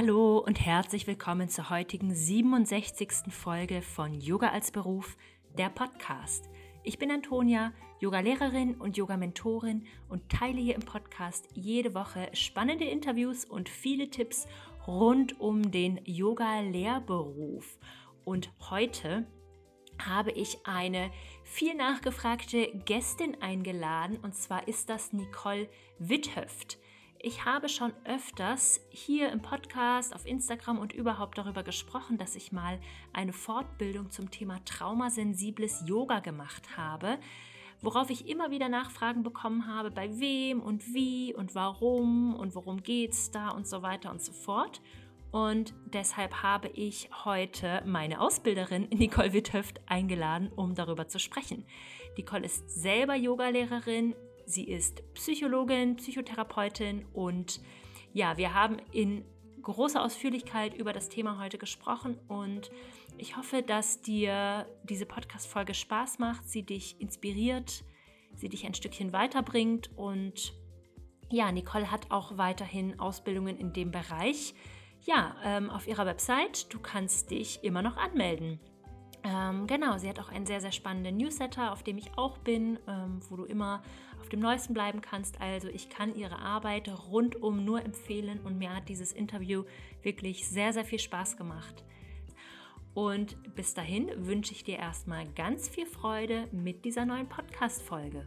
Hallo und herzlich willkommen zur heutigen 67. Folge von Yoga als Beruf, der Podcast. Ich bin Antonia, Yogalehrerin und Yoga-Mentorin und teile hier im Podcast jede Woche spannende Interviews und viele Tipps rund um den Yoga-Lehrberuf. Und heute habe ich eine viel nachgefragte Gästin eingeladen und zwar ist das Nicole Witthöft. Ich habe schon öfters hier im Podcast, auf Instagram und überhaupt darüber gesprochen, dass ich mal eine Fortbildung zum Thema traumasensibles Yoga gemacht habe, worauf ich immer wieder Nachfragen bekommen habe, bei wem und wie und warum und worum geht es da und so weiter und so fort. Und deshalb habe ich heute meine Ausbilderin Nicole Witthöft eingeladen, um darüber zu sprechen. Nicole ist selber Yogalehrerin, Sie ist Psychologin, Psychotherapeutin und ja, wir haben in großer Ausführlichkeit über das Thema heute gesprochen und ich hoffe, dass dir diese Podcast-Folge Spaß macht, sie dich inspiriert, sie dich ein Stückchen weiterbringt und ja, Nicole hat auch weiterhin Ausbildungen in dem Bereich. Ja, ähm, auf ihrer Website, du kannst dich immer noch anmelden. Ähm, genau, sie hat auch einen sehr, sehr spannenden Newsletter, auf dem ich auch bin, ähm, wo du immer auf dem Neuesten bleiben kannst. Also ich kann ihre Arbeit rundum nur empfehlen und mir hat dieses Interview wirklich sehr, sehr viel Spaß gemacht. Und bis dahin wünsche ich dir erstmal ganz viel Freude mit dieser neuen Podcast-Folge.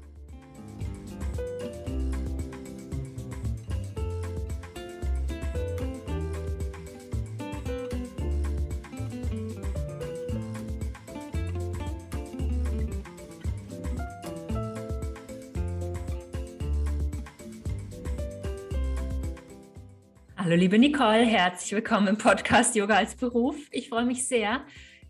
Hallo liebe Nicole, herzlich willkommen im Podcast Yoga als Beruf. Ich freue mich sehr,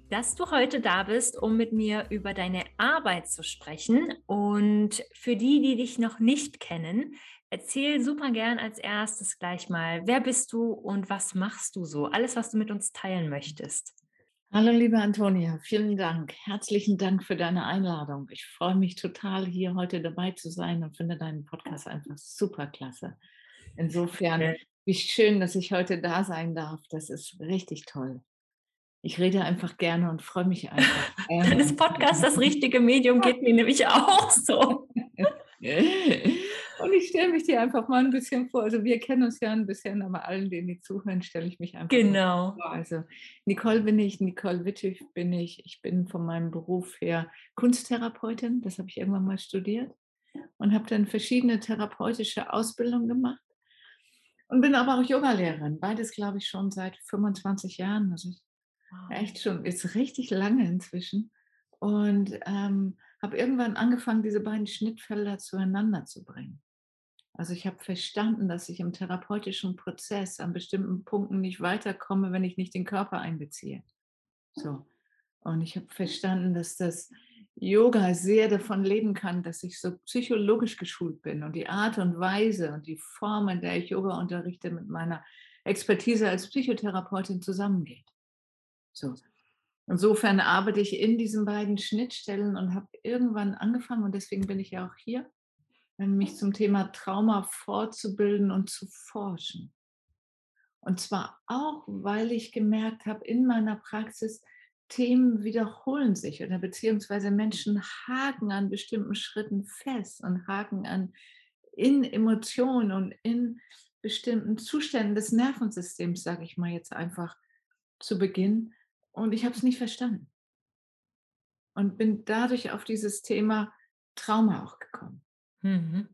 dass du heute da bist, um mit mir über deine Arbeit zu sprechen. Und für die, die dich noch nicht kennen, erzähl super gern als erstes gleich mal, wer bist du und was machst du so? Alles, was du mit uns teilen möchtest. Hallo liebe Antonia, vielen Dank. Herzlichen Dank für deine Einladung. Ich freue mich total, hier heute dabei zu sein und finde deinen Podcast einfach super klasse. Insofern wie schön, dass ich heute da sein darf. Das ist richtig toll. Ich rede einfach gerne und freue mich einfach. Dann ist Podcast das richtige Medium, geht mir nämlich auch so. Und ich stelle mich dir einfach mal ein bisschen vor. Also wir kennen uns ja ein bisschen, aber allen, denen die zuhören, stelle ich mich einfach genau. vor. Also Nicole bin ich, Nicole Wittig bin ich. Ich bin von meinem Beruf her Kunsttherapeutin. Das habe ich irgendwann mal studiert und habe dann verschiedene therapeutische Ausbildungen gemacht und bin aber auch Yogalehrerin. Beides, glaube ich, schon seit 25 Jahren. Also wow. echt schon, ist richtig lange inzwischen. Und ähm, habe irgendwann angefangen, diese beiden Schnittfelder zueinander zu bringen. Also ich habe verstanden, dass ich im therapeutischen Prozess an bestimmten Punkten nicht weiterkomme, wenn ich nicht den Körper einbeziehe. So. Und ich habe verstanden, dass das Yoga sehr davon leben kann, dass ich so psychologisch geschult bin und die Art und Weise und die Form, in der ich Yoga unterrichte, mit meiner Expertise als Psychotherapeutin zusammengeht. So. Insofern arbeite ich in diesen beiden Schnittstellen und habe irgendwann angefangen, und deswegen bin ich ja auch hier, mich zum Thema Trauma fortzubilden und zu forschen. Und zwar auch, weil ich gemerkt habe in meiner Praxis, Themen wiederholen sich oder beziehungsweise Menschen haken an bestimmten Schritten fest und haken an in Emotionen und in bestimmten Zuständen des Nervensystems, sage ich mal jetzt einfach zu Beginn. Und ich habe es nicht verstanden. Und bin dadurch auf dieses Thema Trauma auch gekommen. Mhm.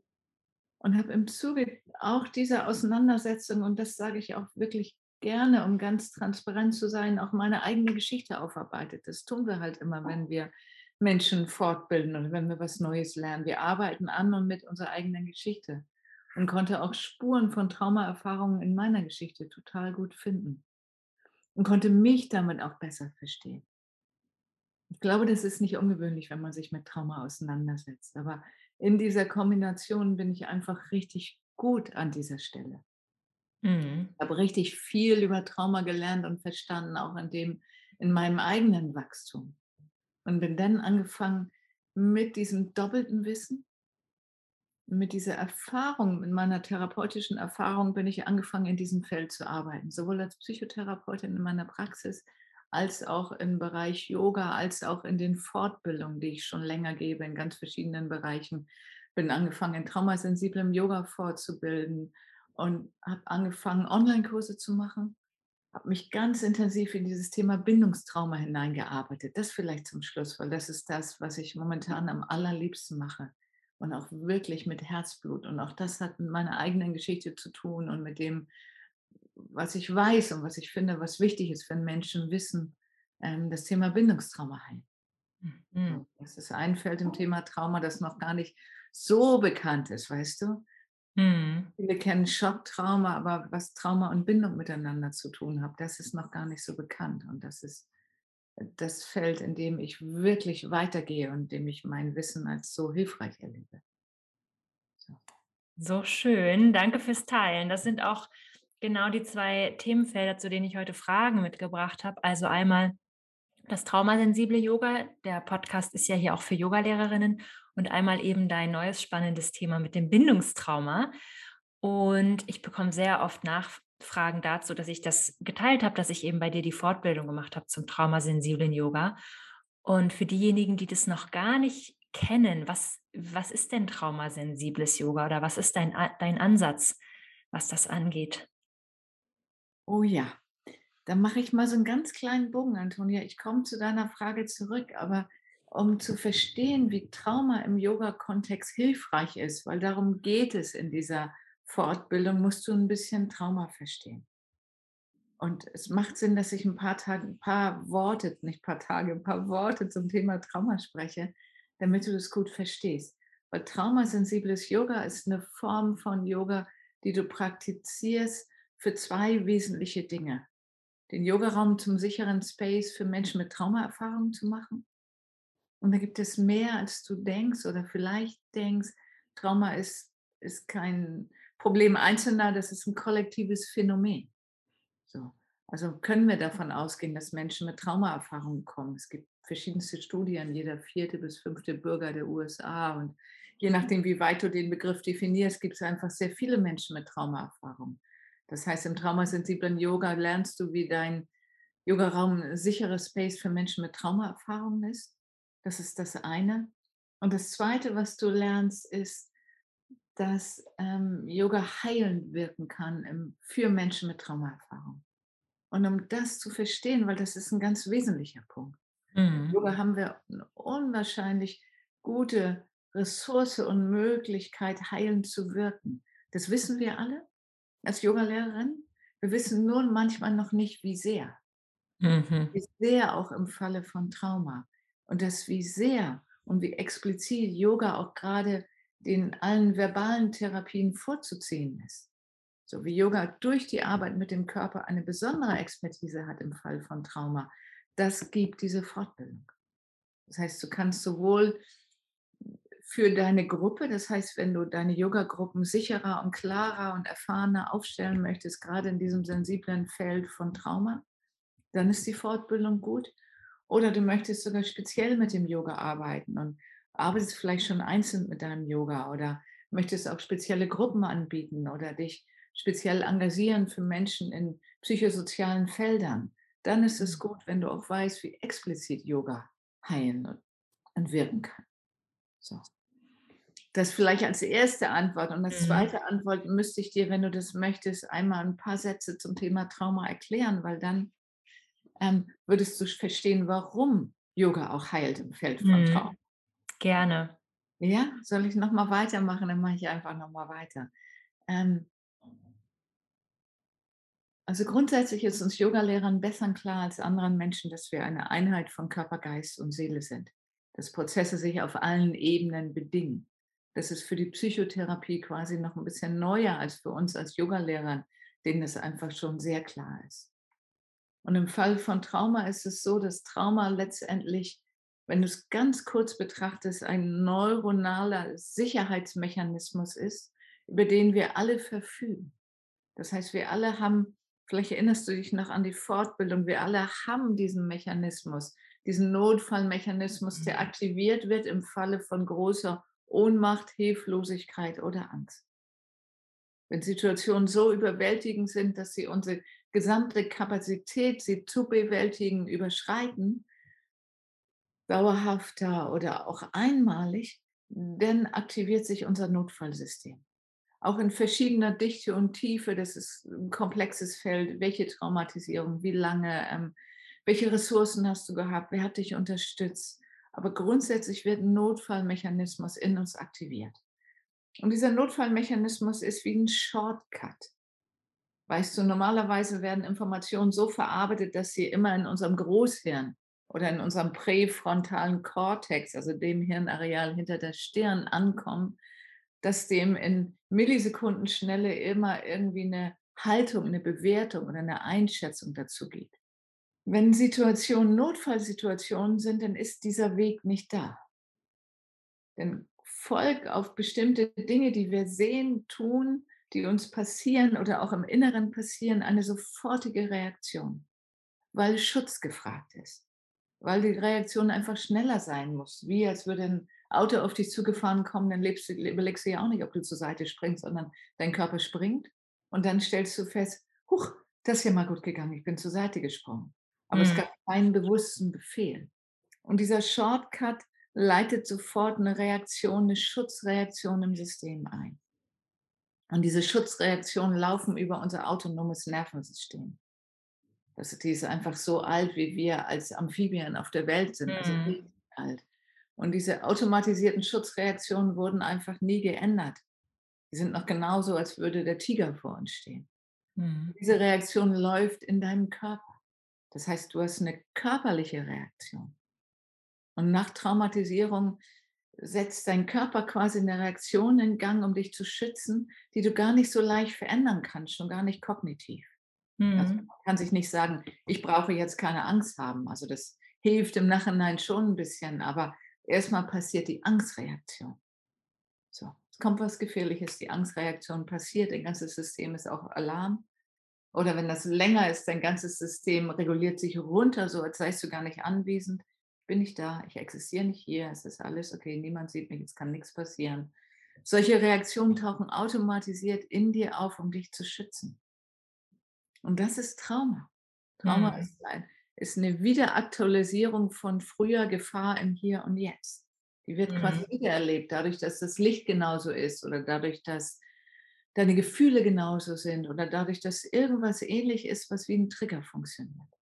Und habe im Zuge auch dieser Auseinandersetzung, und das sage ich auch wirklich gerne, um ganz transparent zu sein, auch meine eigene Geschichte aufarbeitet. Das tun wir halt immer, wenn wir Menschen fortbilden und wenn wir was Neues lernen. Wir arbeiten an und mit unserer eigenen Geschichte und konnte auch Spuren von Traumaerfahrungen in meiner Geschichte total gut finden und konnte mich damit auch besser verstehen. Ich glaube, das ist nicht ungewöhnlich, wenn man sich mit Trauma auseinandersetzt. Aber in dieser Kombination bin ich einfach richtig gut an dieser Stelle. Mhm. Ich habe richtig viel über Trauma gelernt und verstanden, auch in dem, in meinem eigenen Wachstum. Und bin dann angefangen mit diesem doppelten Wissen, mit dieser Erfahrung, mit meiner therapeutischen Erfahrung bin ich angefangen, in diesem Feld zu arbeiten, sowohl als Psychotherapeutin in meiner Praxis als auch im Bereich Yoga, als auch in den Fortbildungen, die ich schon länger gebe in ganz verschiedenen Bereichen. Bin angefangen, in traumasensiblem Yoga fortzubilden und habe angefangen, Online-Kurse zu machen. Habe mich ganz intensiv in dieses Thema Bindungstrauma hineingearbeitet. Das vielleicht zum Schluss, weil das ist das, was ich momentan am allerliebsten mache und auch wirklich mit Herzblut. Und auch das hat mit meiner eigenen Geschichte zu tun und mit dem, was ich weiß und was ich finde, was wichtig ist, wenn Menschen wissen, ähm, das Thema Bindungstrauma heilen. Mhm. Das ist ein Feld im Thema Trauma, das noch gar nicht so bekannt ist, weißt du? Mhm. Viele kennen Schocktrauma, aber was Trauma und Bindung miteinander zu tun hat, das ist noch gar nicht so bekannt. Und das ist das Feld, in dem ich wirklich weitergehe und dem ich mein Wissen als so hilfreich erlebe. So. so schön, danke fürs Teilen. Das sind auch genau die zwei Themenfelder, zu denen ich heute Fragen mitgebracht habe. Also einmal das traumasensible Yoga. Der Podcast ist ja hier auch für Yogalehrerinnen und einmal eben dein neues spannendes Thema mit dem Bindungstrauma. Und ich bekomme sehr oft Nachfragen dazu, dass ich das geteilt habe, dass ich eben bei dir die Fortbildung gemacht habe zum traumasensiblen Yoga. Und für diejenigen, die das noch gar nicht kennen, was, was ist denn traumasensibles Yoga oder was ist dein, dein Ansatz, was das angeht? Oh ja, dann mache ich mal so einen ganz kleinen Bogen, Antonia. Ich komme zu deiner Frage zurück, aber um zu verstehen, wie Trauma im Yoga-Kontext hilfreich ist, weil darum geht es in dieser Fortbildung, musst du ein bisschen Trauma verstehen. Und es macht Sinn, dass ich ein paar Tage, ein paar Worte, nicht ein paar Tage, ein paar Worte zum Thema Trauma spreche, damit du das gut verstehst. Weil traumasensibles Yoga ist eine Form von Yoga, die du praktizierst, für zwei wesentliche Dinge. Den Yogaraum zum sicheren Space für Menschen mit Traumaerfahrungen zu machen. Und da gibt es mehr, als du denkst oder vielleicht denkst. Trauma ist, ist kein Problem Einzelner, das ist ein kollektives Phänomen. So. Also können wir davon ausgehen, dass Menschen mit Traumaerfahrungen kommen. Es gibt verschiedenste Studien, jeder vierte bis fünfte Bürger der USA. Und je nachdem, wie weit du den Begriff definierst, gibt es einfach sehr viele Menschen mit Traumaerfahrungen. Das heißt, im traumasensiblen Yoga lernst du, wie dein Yogaraum ein sicheres Space für Menschen mit Traumaerfahrungen ist. Das ist das eine. Und das zweite, was du lernst, ist, dass ähm, Yoga heilend wirken kann im, für Menschen mit Traumaerfahrung. Und um das zu verstehen, weil das ist ein ganz wesentlicher Punkt. Mhm. Yoga haben wir eine unwahrscheinlich gute Ressource und Möglichkeit, heilend zu wirken. Das wissen wir alle als Yogalehrerin. Wir wissen nur manchmal noch nicht, wie sehr. Mhm. Wie sehr auch im Falle von Trauma. Und das wie sehr und wie explizit Yoga auch gerade den allen verbalen Therapien vorzuziehen ist. So wie Yoga durch die Arbeit mit dem Körper eine besondere Expertise hat im Fall von Trauma, das gibt diese Fortbildung. Das heißt, du kannst sowohl für deine Gruppe. Das heißt, wenn du deine Yoga-Gruppen sicherer und klarer und erfahrener aufstellen möchtest, gerade in diesem sensiblen Feld von Trauma, dann ist die Fortbildung gut. Oder du möchtest sogar speziell mit dem Yoga arbeiten und arbeitest vielleicht schon einzeln mit deinem Yoga oder möchtest auch spezielle Gruppen anbieten oder dich speziell engagieren für Menschen in psychosozialen Feldern. Dann ist es mhm. gut, wenn du auch weißt, wie explizit Yoga heilen und wirken kann. So. Das vielleicht als erste Antwort. Und als mhm. zweite Antwort müsste ich dir, wenn du das möchtest, einmal ein paar Sätze zum Thema Trauma erklären, weil dann ähm, würdest du verstehen, warum Yoga auch heilt im Feld von mhm. Trauma. Gerne. Ja, soll ich nochmal weitermachen? Dann mache ich einfach nochmal weiter. Ähm, also grundsätzlich ist uns Yogalehrern besser klar als anderen Menschen, dass wir eine Einheit von Körper, Geist und Seele sind. Dass Prozesse sich auf allen Ebenen bedingen. Das ist für die Psychotherapie quasi noch ein bisschen neuer als für uns als Yogalehrern, denen es einfach schon sehr klar ist. Und im Fall von Trauma ist es so, dass Trauma letztendlich, wenn du es ganz kurz betrachtest, ein neuronaler Sicherheitsmechanismus ist, über den wir alle verfügen. Das heißt, wir alle haben, vielleicht erinnerst du dich noch an die Fortbildung, wir alle haben diesen Mechanismus, diesen Notfallmechanismus, der mhm. aktiviert wird im Falle von großer Ohnmacht, Hilflosigkeit oder Angst. Wenn Situationen so überwältigend sind, dass sie unsere gesamte Kapazität, sie zu bewältigen, überschreiten, dauerhafter oder auch einmalig, dann aktiviert sich unser Notfallsystem. Auch in verschiedener Dichte und Tiefe, das ist ein komplexes Feld, welche Traumatisierung, wie lange, ähm, welche Ressourcen hast du gehabt, wer hat dich unterstützt. Aber grundsätzlich wird ein Notfallmechanismus in uns aktiviert. Und dieser Notfallmechanismus ist wie ein Shortcut. Weißt du, normalerweise werden Informationen so verarbeitet, dass sie immer in unserem Großhirn oder in unserem präfrontalen Kortex, also dem Hirnareal hinter der Stirn, ankommen, dass dem in Millisekundenschnelle immer irgendwie eine Haltung, eine Bewertung oder eine Einschätzung dazu gibt. Wenn Situationen Notfallsituationen sind, dann ist dieser Weg nicht da. Denn folgt auf bestimmte Dinge, die wir sehen, tun, die uns passieren oder auch im Inneren passieren, eine sofortige Reaktion, weil Schutz gefragt ist, weil die Reaktion einfach schneller sein muss, wie als würde ein Auto auf dich zugefahren kommen, dann lebst überlegst du ja auch nicht, ob du zur Seite springst, sondern dein Körper springt und dann stellst du fest, huch, das ist ja mal gut gegangen, ich bin zur Seite gesprungen. Aber mhm. es gab keinen bewussten Befehl. Und dieser Shortcut leitet sofort eine Reaktion, eine Schutzreaktion im System ein. Und diese Schutzreaktionen laufen über unser autonomes Nervensystem. Das, die ist einfach so alt, wie wir als Amphibien auf der Welt sind. Also mhm. alt. Und diese automatisierten Schutzreaktionen wurden einfach nie geändert. Die sind noch genauso, als würde der Tiger vor uns stehen. Mhm. Diese Reaktion läuft in deinem Körper. Das heißt, du hast eine körperliche Reaktion. Und nach Traumatisierung setzt dein Körper quasi eine Reaktion in Gang, um dich zu schützen, die du gar nicht so leicht verändern kannst, schon gar nicht kognitiv. Also mhm. Also man kann sich nicht sagen, ich brauche jetzt keine Angst haben. Also das hilft im Nachhinein schon ein bisschen, aber erstmal passiert die Angstreaktion. So, es kommt was Gefährliches, die Angstreaktion passiert, dein ganzes System ist auch Alarm. Oder wenn das länger ist, dein ganzes System reguliert sich runter, so als seist du gar nicht anwesend bin ich da, ich existiere nicht hier, es ist alles okay, niemand sieht mich, es kann nichts passieren. Solche Reaktionen tauchen automatisiert in dir auf, um dich zu schützen. Und das ist Trauma. Trauma mhm. ist, ein, ist, eine Wiederaktualisierung von früher Gefahr im Hier und Jetzt. Die wird mhm. quasi wiedererlebt, dadurch, dass das Licht genauso ist oder dadurch, dass deine Gefühle genauso sind oder dadurch, dass irgendwas ähnlich ist, was wie ein Trigger funktioniert.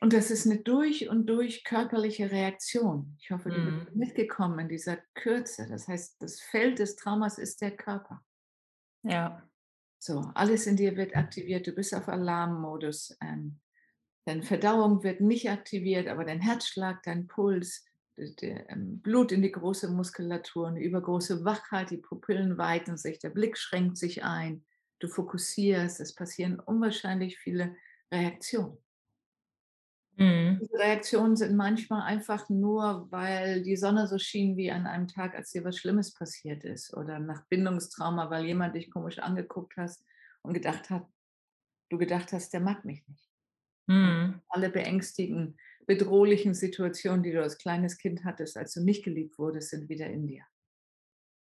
Und das ist eine durch und durch körperliche Reaktion. Ich hoffe, du mhm. bist mitgekommen in dieser Kürze. Das heißt, das Feld des Traumas ist der Körper. Ja. So, alles in dir wird aktiviert. Du bist auf Alarmmodus. Ähm, deine Verdauung wird nicht aktiviert, aber dein Herzschlag, dein Puls, der, ähm, Blut in die große Muskulatur, eine übergroße Wachheit, die Pupillen weiten sich, der Blick schränkt sich ein, du fokussierst, es passieren unwahrscheinlich viele Reaktionen. Mhm. Diese Reaktionen sind manchmal einfach nur, weil die Sonne so schien wie an einem Tag, als dir was Schlimmes passiert ist. Oder nach Bindungstrauma, weil jemand dich komisch angeguckt hast und gedacht hat, du gedacht hast, der mag mich nicht. Mhm. Alle beängstigenden, bedrohlichen Situationen, die du als kleines Kind hattest, als du nicht geliebt wurdest, sind wieder in dir.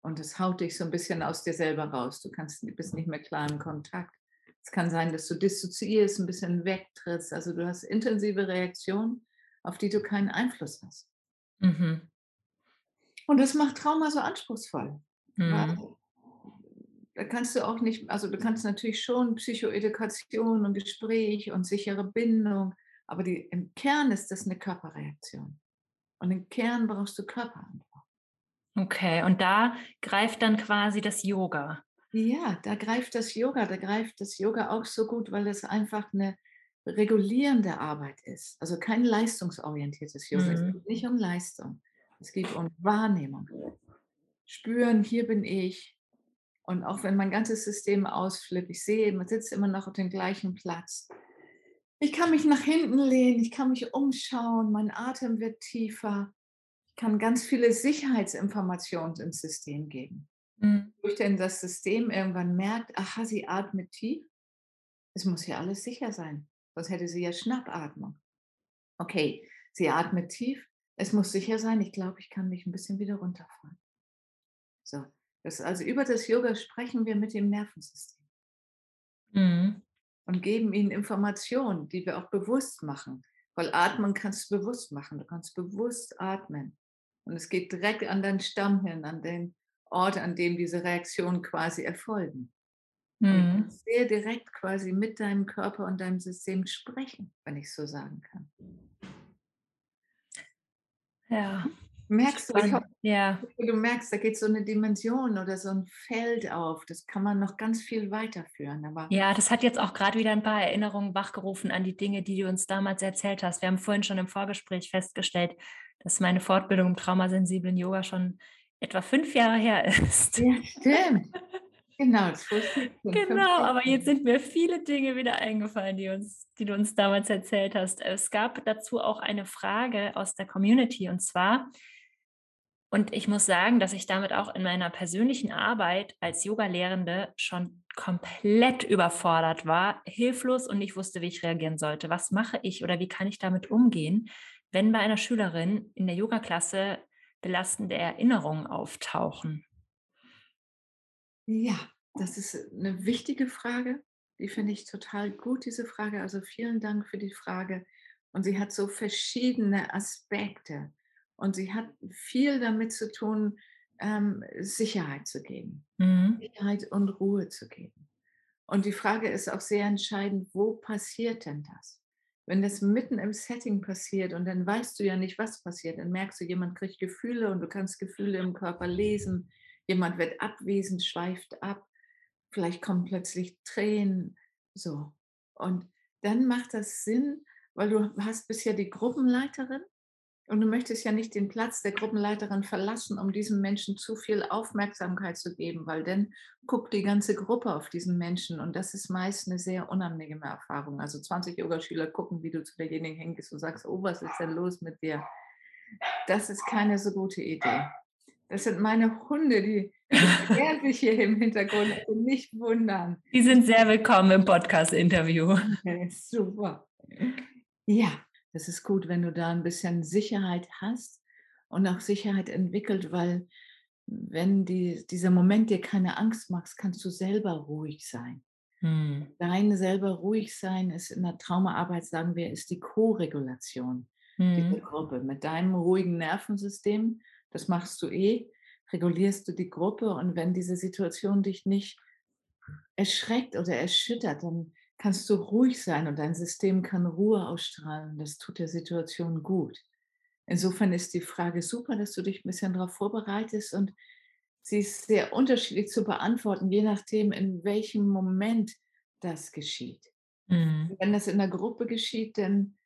Und es haut dich so ein bisschen aus dir selber raus. Du kannst, bist nicht mehr klar im Kontakt. Es kann sein, dass du dissoziierst, ein bisschen wegtrittst. Also du hast intensive Reaktionen, auf die du keinen Einfluss hast. Mhm. Und das macht Trauma so anspruchsvoll. Mhm. Da kannst du auch nicht, also du kannst natürlich schon Psychoedukation und Gespräch und sichere Bindung, aber die, im Kern ist das eine Körperreaktion. Und im Kern brauchst du Körperantwort. Okay, und da greift dann quasi das Yoga. Ja, da greift das Yoga, da greift das Yoga auch so gut, weil es einfach eine regulierende Arbeit ist. Also kein leistungsorientiertes Yoga. Mhm. Es geht nicht um Leistung. Es geht um Wahrnehmung. Spüren, hier bin ich. Und auch wenn mein ganzes System ausflippt, ich sehe, man sitzt immer noch auf dem gleichen Platz. Ich kann mich nach hinten lehnen, ich kann mich umschauen, mein Atem wird tiefer. Ich kann ganz viele Sicherheitsinformationen ins System geben. Mhm. Durch denn das System irgendwann merkt, aha, sie atmet tief. Es muss ja alles sicher sein, sonst hätte sie ja Schnappatmung. Okay, sie atmet tief, es muss sicher sein, ich glaube, ich kann mich ein bisschen wieder runterfahren. So, das, also über das Yoga sprechen wir mit dem Nervensystem Mhm. und geben ihnen Informationen, die wir auch bewusst machen. Weil atmen kannst du bewusst machen. Du kannst bewusst atmen. Und es geht direkt an deinen Stammhirn, an den Ort, an dem diese Reaktionen quasi erfolgen. Mhm. sehr direkt quasi mit deinem Körper und deinem System sprechen, wenn ich so sagen kann. Ja. Merkst du, ich hoffe. Ja. du merkst, da geht so eine Dimension oder so ein Feld auf. Das kann man noch ganz viel weiterführen. Aber Ja, das hat jetzt auch gerade wieder ein paar Erinnerungen wachgerufen an die Dinge, die du uns damals erzählt hast. Wir haben vorhin schon im Vorgespräch festgestellt, dass meine Fortbildung im traumasensiblen Yoga schon etwa fünf Jahre her ist. ja, stimmt. Genau, 2017, Genau, aber 15. jetzt sind mir viele Dinge wieder eingefallen, die, uns, die du uns damals erzählt hast. Es gab dazu auch eine Frage aus der Community und zwar, und ich muss sagen, dass ich damit auch in meiner persönlichen Arbeit als Yoga-Lehrende schon komplett überfordert war, hilflos und nicht wusste, wie ich reagieren sollte. Was mache ich oder wie kann ich damit umgehen, wenn bei einer Schülerin in der Yoga-Klasse belastende Erinnerungen auftauchen? Ja, das ist eine wichtige Frage. Die finde ich total gut, diese Frage. Also vielen Dank für die Frage. Und sie hat so verschiedene Aspekte. Und sie hat viel damit zu tun, ähm, Sicherheit zu geben, Mhm. Sicherheit und Ruhe zu geben. Und die Frage ist auch sehr entscheidend, wo passiert denn das? Wenn das mitten im Setting passiert und dann weißt du ja nicht, was passiert, dann merkst du, jemand kriegt Gefühle und du kannst Gefühle im Körper lesen, jemand wird abwesend, schweift ab, vielleicht kommen plötzlich Tränen, so. Und dann macht das Sinn, weil du hast bisher die Gruppenleiterin und du möchtest ja nicht den Platz der Gruppenleiterin verlassen, um diesem Menschen zu viel Aufmerksamkeit zu geben, weil dann guckt die ganze Gruppe auf diesen Menschen und das ist meist eine sehr unangenehme Erfahrung. Also 20 Yogaschüler gucken, wie du zu derjenigen hingehst und sagst, oh, was ist denn los mit dir? Das ist keine so gute Idee. Das sind meine Hunde, die beschweren sich hier im Hintergrund. Also nicht wundern. Die sind sehr willkommen im Podcast-Interview. Okay, super. Ja, das ist gut, wenn du da ein bisschen Sicherheit hast und auch Sicherheit entwickelt, weil wenn die, dieser Moment dir keine Angst macht, kannst du selber ruhig sein. Hm. Dein selber ruhig sein ist in der Traumaarbeit, sagen wir, ist die Co-Regulation dieser Hm. Gruppe. Mit deinem ruhigen Nervensystem, das machst du eh, regulierst du die Gruppe und wenn diese Situation dich nicht erschreckt oder erschüttert, dann kannst du ruhig sein und dein System kann Ruhe ausstrahlen. Das tut der Situation gut. Insofern ist die Frage super, dass du dich ein bisschen darauf vorbereitest und sie ist sehr unterschiedlich zu beantworten, je nachdem, in welchem Moment das geschieht. Hm. Wenn das in der Gruppe geschieht, dann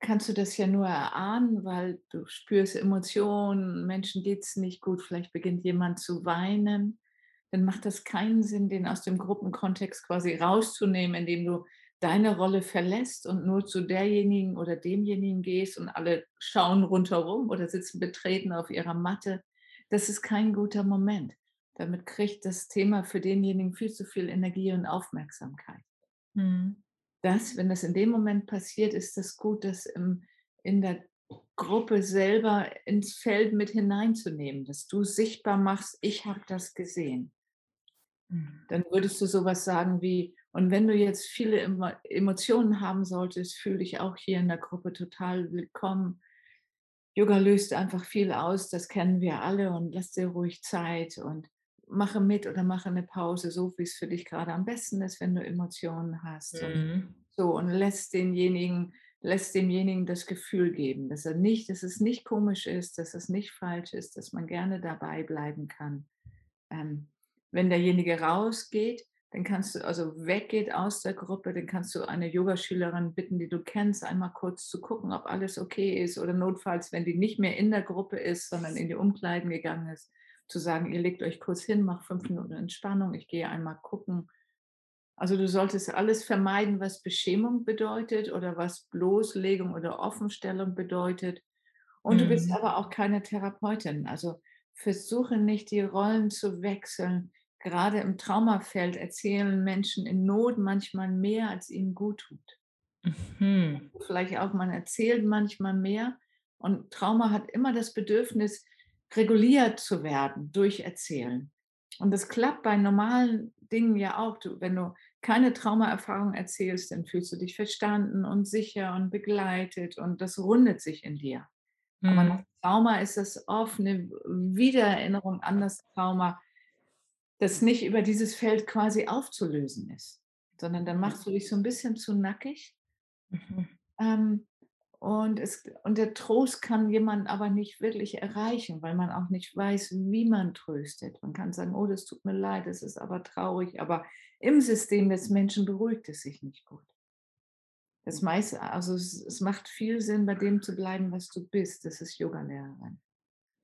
kannst du das ja nur erahnen, weil du spürst Emotionen, Menschen geht es nicht gut, vielleicht beginnt jemand zu weinen. Dann macht das keinen Sinn, den aus dem Gruppenkontext quasi rauszunehmen, indem du deine Rolle verlässt und nur zu derjenigen oder demjenigen gehst und alle schauen rundherum oder sitzen betreten auf ihrer Matte. Das ist kein guter Moment. Damit kriegt das Thema für denjenigen viel zu viel Energie und Aufmerksamkeit Hm. das, wenn das in dem Moment passiert, ist es gut, das im, in der Gruppe selber ins Feld mit hineinzunehmen, dass du sichtbar machst, ich habe das gesehen. Hm. Dann würdest du sowas sagen wie, und wenn du jetzt viele Emo- Emotionen haben solltest, fühle dich auch hier in der Gruppe total willkommen. Yoga löst einfach viel aus, das kennen wir alle und lass dir ruhig Zeit und mache mit oder mache eine Pause, so wie es für dich gerade am besten ist, wenn du Emotionen hast. Und Hm. so, und lässt denjenigen, lässt demjenigen das Gefühl geben, dass er nicht, dass es nicht komisch ist, dass es nicht falsch ist, dass man gerne dabei bleiben kann. Ähm, wenn derjenige rausgeht, dann kannst du, also weggeht aus der Gruppe, dann kannst du eine Yogaschülerin bitten, die du kennst, einmal kurz zu gucken, ob alles okay ist oder notfalls, wenn die nicht mehr in der Gruppe ist, sondern in die Umkleiden gegangen ist, zu sagen, ihr legt euch kurz hin, macht fünf Minuten Entspannung, ich gehe einmal gucken, also du solltest alles vermeiden, was Beschämung bedeutet oder was Bloßlegung oder Offenstellung bedeutet. Und du bist Mhm. aber auch keine Therapeutin. Also versuche nicht die Rollen zu wechseln. Gerade im Traumafeld erzählen Menschen in Not manchmal mehr, als ihnen gut tut. Mhm. Vielleicht auch, man erzählt manchmal mehr, Und Trauma hat immer das Bedürfnis, reguliert zu werden durch Erzählen. Und das klappt bei normalen Dingen ja auch. Du, wenn du keine Traumaerfahrung erzählst, dann fühlst du dich verstanden und sicher und begleitet und das rundet sich in dir. Aber nach Mhm. Trauma ist das oft eine Wiedererinnerung an das Trauma, das nicht über dieses Feld quasi aufzulösen ist, sondern dann machst du dich so ein bisschen zu nackig Mhm. ähm, und es und der Trost kann jemand aber nicht wirklich erreichen, weil man auch nicht weiß, wie man tröstet. Man kann sagen: „Oh, das tut mir leid, es ist aber traurig“, aber im System des Menschen beruhigt es sich nicht gut. Das meiste also, es es macht viel Sinn, bei dem zu bleiben, was du bist. Das ist Yogalehrerin.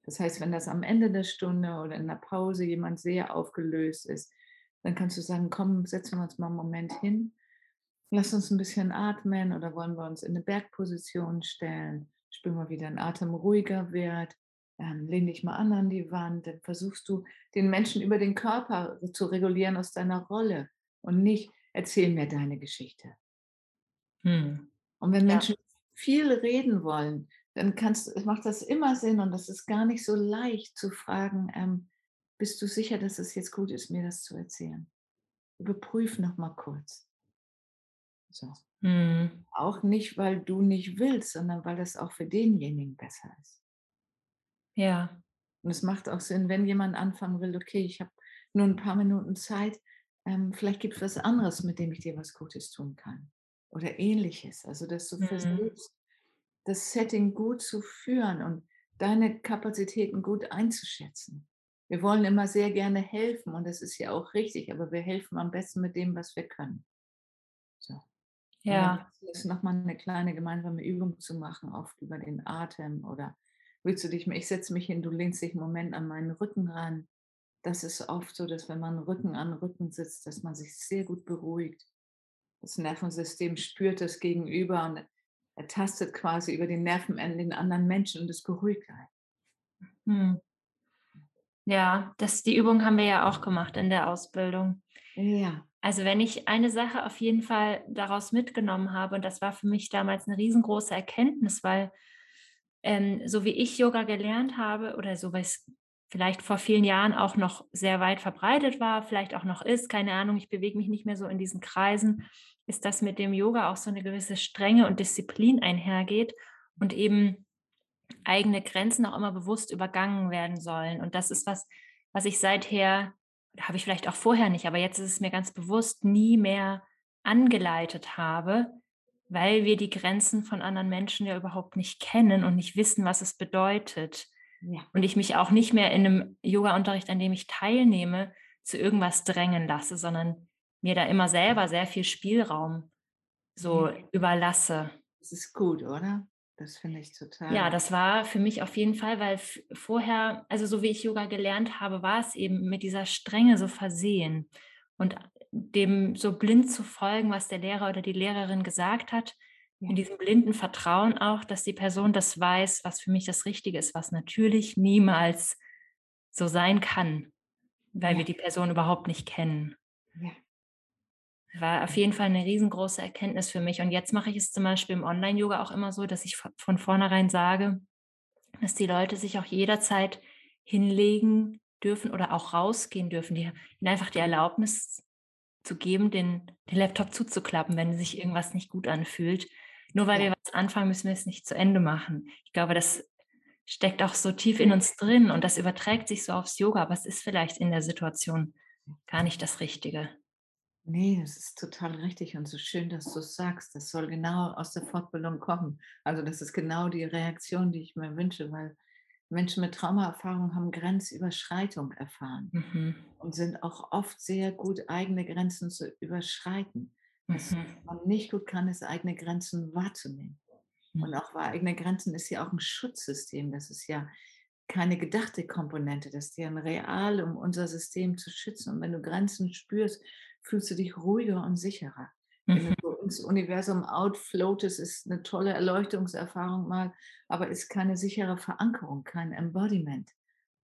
Das heißt, wenn das am Ende der Stunde oder in der Pause jemand sehr aufgelöst ist, dann kannst du sagen: „Komm, setzen wir uns mal 'n Moment hin. Lass uns ein bisschen atmen oder wollen wir uns in eine Bergposition stellen? Spüren wir, wie dein Atem ruhiger wird. Ähm, lehn dich mal an an die Wand.“ Dann versuchst du, den Menschen über den Körper zu regulieren aus deiner Rolle und nicht: „Erzähl mir deine Geschichte.“ Mhm. Und wenn Ja. Menschen viel reden wollen, dann kannst du macht das immer Sinn und das ist gar nicht so leicht zu fragen, ähm: „Bist du sicher, dass es jetzt gut ist, mir das zu erzählen? Überprüf noch mal kurz.“ So. Mhm. Auch nicht, weil du nicht willst, sondern weil das auch für denjenigen besser ist. Ja. Und es macht auch Sinn, wenn jemand anfangen will: „Okay, ich habe nur ein paar Minuten Zeit, ähm, vielleicht gibt es was anderes, mit dem ich dir was Gutes tun kann“ oder Ähnliches. Also, dass du Mhm. versuchst, das Setting gut zu führen und deine Kapazitäten gut einzuschätzen. Wir wollen immer sehr gerne helfen und das ist ja auch richtig, aber wir helfen am besten mit dem, was wir können. So. Ja. ist es noch mal 'ne kleine gemeinsame Übung zu machen, oft über den Atem oder willst du dich ich setze mich hin, du lehnst dich 'n Moment an meinen Rücken ran. Das ist oft so, dass wenn man Rücken an Rücken sitzt, dass man sich sehr gut beruhigt. Das Nervensystem spürt das Gegenüber und er tastet quasi über die Nervenenden den anderen Menschen und es beruhigt einen. Mhm. Ja, das die Übung haben wir ja auch gemacht in der Ausbildung. Ja, Also, wenn ich eine Sache auf jeden Fall daraus mitgenommen habe, und das war für mich damals 'ne riesengroße Erkenntnis, weil, ähm, so wie ich Yoga gelernt habe oder so was vielleicht vor vielen Jahren auch noch sehr weit verbreitet war, vielleicht auch noch ist, keine Ahnung, ich bewege mich nicht mehr so in diesen Kreisen, ist, dass mit dem Yoga auch so 'ne gewisse Strenge und Disziplin einhergeht und eben eigene Grenzen auch immer bewusst übergangen werden sollen. Und das ist was, was ich seither habe ich vielleicht auch vorher nicht, aber jetzt ist es mir ganz bewusst nie mehr angeleitet habe, weil wir die Grenzen von anderen Menschen ja überhaupt nicht kennen und nicht wissen, was es bedeutet. ja, Und ich mich auch nicht mehr in einem Yogaunterricht, an dem ich teilnehme, zu irgendwas drängen lasse, sondern mir da immer selber sehr viel Spielraum so ja. überlasse. Das ist gut, oder? Das finde ich Ja, total das war für mich auf jeden Fall, weil vorher also, so wie ich Yoga gelernt habe, war es eben mit dieser Strenge so versehen und dem so blind zu folgen, was der Lehrer oder die Lehrerin gesagt hat, in ja, diesem blinden Vertrauen auch, dass die Person das weiß, was für mich das Richtige ist, was natürlich niemals so sein kann, weil ja, wir die Person überhaupt nicht kennen. ja, War auf jeden Fall 'ne riesengroße Erkenntnis für mich und jetzt mache ich es zum Beispiel im Online-Yoga auch immer so, dass ich von vornherein sage dass die Leute sich auch jederzeit hinlegen dürfen oder auch rausgehen dürfen, die ihnen einfach die Erlaubnis zu geben, den den Laptop zuzuklappen, wenn sich irgendwas nicht gut anfühlt. Nur weil ja. wir was anfangen, müssen wir es nicht zu Ende machen. Ich glaube, das steckt auch so tief in uns drin und das überträgt sich so aufs Yoga, aber es ist vielleicht in der Situation gar nicht das Richtige. Ne, das ist total richtig und so schön, dass du's sagst. Das soll genau aus der Fortbildung kommen. Also, das ist genau die Reaktion, die ich mir wünsche, weil Menschen mit Traumaerfahrung haben Grenzüberschreitung erfahren Mhm. und sind auch oft sehr gut, eigene Grenzen zu überschreiten. Was Mhm. man nicht gut kann, ist eigene Grenzen wahrzunehmen. Und Mhm. auch weil eigene Grenzen ist ja auch ein Schutzsystem. Das ist ja keine gedachte Komponente. Das ist ja 'n real, um unser System zu schützen. Und wenn du Grenzen spürst, fühlst du dich ruhiger und sicherer. Wenn du Mhm. so ins Universum outfloatest, ist eine tolle Erleuchtungserfahrung mal, aber ist keine sichere Verankerung, kein Embodiment.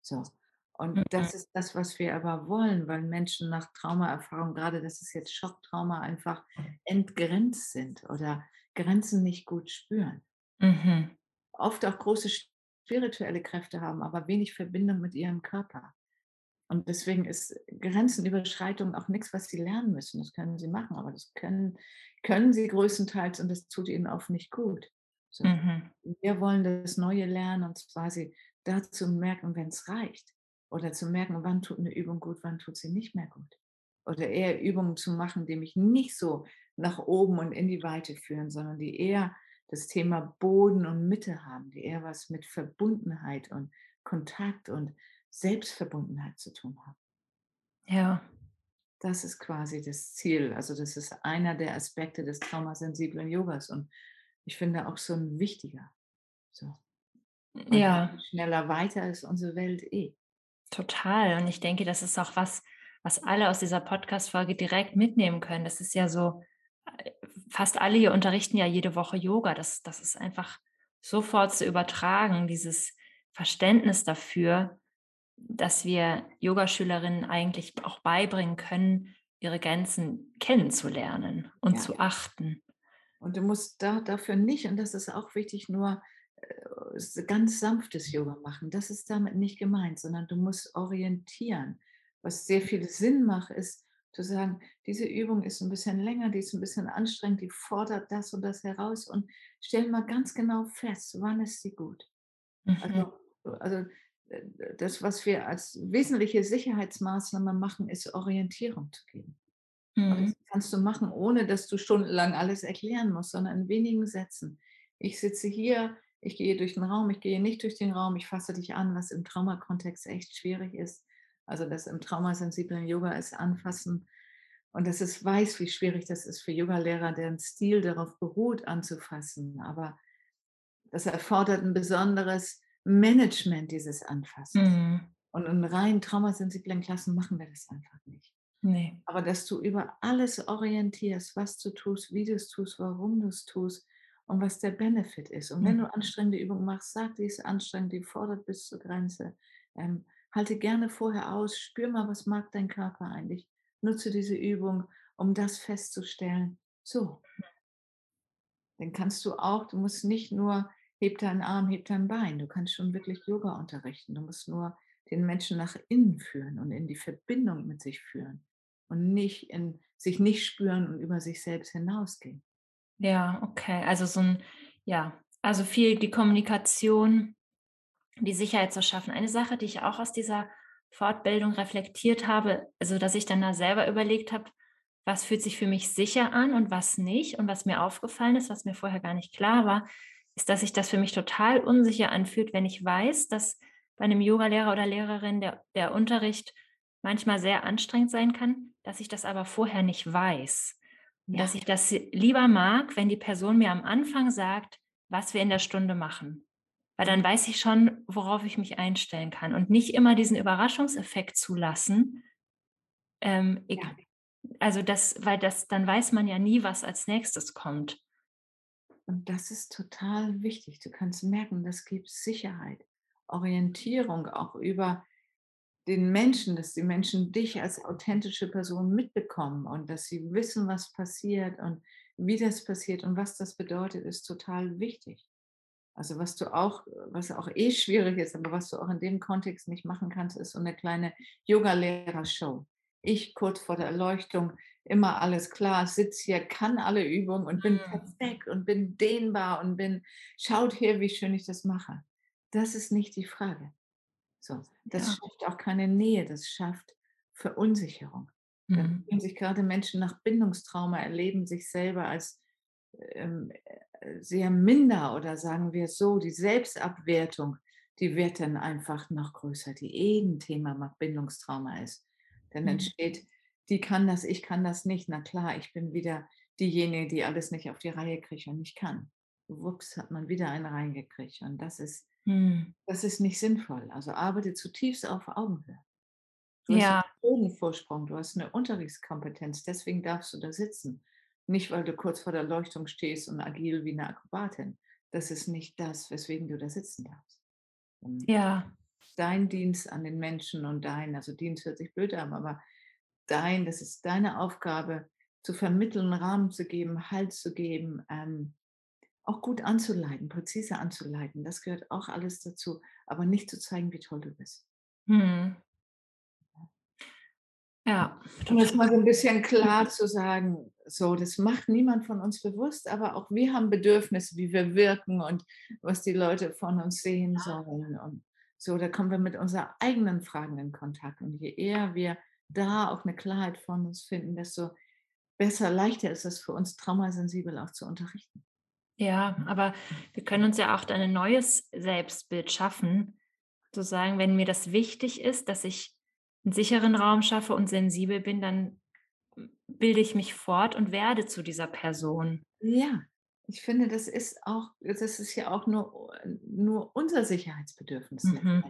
So. Und Mhm. das ist das, was wir aber wollen, weil Menschen nach Traumaerfahrung, gerade das ist jetzt Schocktrauma, einfach entgrenzt sind oder Grenzen nicht gut spüren. Mhm. oft auch große spirituelle Kräfte haben, aber wenig Verbindung mit ihrem Körper. Und deswegen ist Grenzenüberschreitung auch nichts, was sie lernen müssen. Das können sie machen, aber das können, können sie größtenteils und das tut ihnen oft nicht gut. So. Mhm. Wir wollen das Neue lernen und zwar sie dazu merken, wenn es reicht. Oder zu merken, wann tut eine Übung gut, wann tut sie nicht mehr gut. Oder eher Übungen zu machen, die mich nicht so nach oben und in die Weite führen, sondern die eher das Thema Boden und Mitte haben, die eher was mit Verbundenheit und Kontakt und Selbstverbundenheit zu tun haben. Ja. Das ist quasi das Ziel. Also das ist einer der Aspekte des traumasensiblen Yogas und ich finde auch so ein wichtiger. So. Und Ja, schneller weiter ist unsere Welt eh. total. Und ich denke, das ist auch was, was alle aus dieser Podcast-Folge direkt mitnehmen können. Das ist ja so, äh, fast alle hier unterrichten ja jede Woche Yoga. Das, das ist einfach sofort zu übertragen, dieses Verständnis dafür, dass wir Yogaschülerinnen eigentlich auch beibringen können, ihre Grenzen kennenzulernen und Ja. zu achten. Und du musst da dafür nicht, und das ist auch wichtig, nur äh, ganz sanftes Yoga machen. Das ist damit nicht gemeint, sondern du musst orientieren. Was sehr viel Sinn macht, ist zu sagen, diese Übung ist ein bisschen länger, die ist ein bisschen anstrengend, die fordert das und das heraus und stell mal ganz genau fest, wann ist sie gut. Mhm. Also, also das, was wir als wesentliche Sicherheitsmaßnahme machen, ist Orientierung zu geben. Mhm. das kannst du machen, ohne dass du stundenlang alles erklären musst, sondern in wenigen Sätzen. Ich sitze hier, ich gehe durch den Raum, ich gehe nicht durch den Raum, ich fasse dich an, was im Traumakontext echt schwierig ist. Also das im traumasensiblen Yoga ist anfassen. Und das ist weiß, wie schwierig das ist für Yogalehrer, deren Stil darauf beruht, anzufassen. Aber das erfordert ein besonderes Management dieses Anfassens. Mhm. Und in rein traumasensiblen Klassen machen wir das einfach nicht. Nee. Aber dass du über alles orientierst, was du tust, wie du es tust, warum du es tust und was der Benefit ist. Und wenn Mhm. du anstrengende Übungen machst, sag, die ist anstrengend, die fordert bis zur Grenze. Ähm, halte gerne vorher aus, spür mal, was mag dein Körper eigentlich. Nutze diese Übung, um das festzustellen. So, dann kannst du auch, du musst nicht nur, heb deinen Arm, heb dein Bein, du kannst schon wirklich Yoga unterrichten. Du musst nur den Menschen nach innen führen und in die Verbindung mit sich führen und nicht in sich nicht spüren und über sich selbst hinausgehen. Ja, okay. Also so ein, ja, also viel die Kommunikation, die Sicherheit zu schaffen. Eine Sache, die ich auch aus dieser Fortbildung reflektiert habe, also dass ich dann da selber überlegt habe, was fühlt sich für mich sicher an und was nicht. Und was mir aufgefallen ist, was mir vorher gar nicht klar war, ist, dass sich das für mich total unsicher anfühlt, wenn ich weiß, dass bei einem Yogalehrer oder Lehrerin der, der Unterricht manchmal sehr anstrengend sein kann, dass ich das aber vorher nicht weiß. Ja, dass ich das lieber mag, wenn die Person mir am Anfang sagt, was wir in der Stunde machen. Weil dann weiß ich schon, worauf ich mich einstellen kann und nicht immer diesen Überraschungseffekt zulassen. Ähm, ja. also das, weil das, dann weiß man ja nie, was als nächstes kommt. Und das ist total wichtig. Du kannst merken, das gibt Sicherheit, Orientierung auch über den Menschen, dass die Menschen dich als authentische Person mitbekommen und dass sie wissen, was passiert und wie das passiert und was das bedeutet, ist total wichtig. Also was du auch, was auch eh schwierig ist, aber was du auch in dem Kontext nicht machen kannst, ist so eine kleine Yoga-Lehrer-Show. Ich kurz vor der Erleuchtung, immer alles klar, sitze hier, kann alle Übungen und bin Mhm. perfekt und bin dehnbar und bin, schaut her, wie schön ich das mache. Das ist nicht die Frage. So, das Ja. schafft auch keine Nähe, das schafft Verunsicherung. Mhm. fühlen sich gerade Menschen nach Bindungstrauma, erleben sich selber als ähm, äh, sehr minder oder sagen wir es so, die Selbstabwertung, die wird dann einfach noch größer, die eh ein Thema nach Bindungstrauma ist. Dann Mhm. entsteht, die kann das, ich kann das nicht. Na klar, ich bin wieder diejenige, die alles nicht auf die Reihe kriegt und nicht kann. Wups, hat man wieder einen reingekriegt. Und das ist, Mhm. das ist nicht sinnvoll. Also arbeite zutiefst auf Augenhöhe. Du hast Ja, einen Bodenvorsprung, du hast eine Unterrichtskompetenz, deswegen darfst du da sitzen. Nicht, weil du kurz vor der Leuchtung stehst und agil wie eine Akrobatin. Das ist nicht das, weswegen du da sitzen darfst. Ja, dein Dienst an den Menschen und dein, also Dienst hört sich blöd an, aber dein, das ist deine Aufgabe, zu vermitteln, Rahmen zu geben, Halt zu geben, ähm, auch gut anzuleiten, präzise anzuleiten. Das gehört auch alles dazu, aber nicht zu zeigen, wie toll du bist. Mhm. Ja, Um das mal so 'n bisschen klar zu sagen, so, das macht niemand von uns bewusst, aber auch wir haben Bedürfnisse, wie wir wirken und was die Leute von uns sehen sollen und so. Da kommen wir mit unseren eigenen Fragen in Kontakt und je eher wir da auch 'ne Klarheit von uns finden, desto besser leichter ist es für uns, traumasensibel auch zu unterrichten. Ja, aber wir können uns ja auch dann 'n neues Selbstbild schaffen, zu sagen: „Wenn mir das wichtig ist, dass ich 'n sicheren Raum schaffe und sensibel bin, dann m bilde ich mich fort und werde zu dieser Person.“ Ja, ich finde, das ist auch das ist ja auch nur nur unser Sicherheitsbedürfnis Mhm.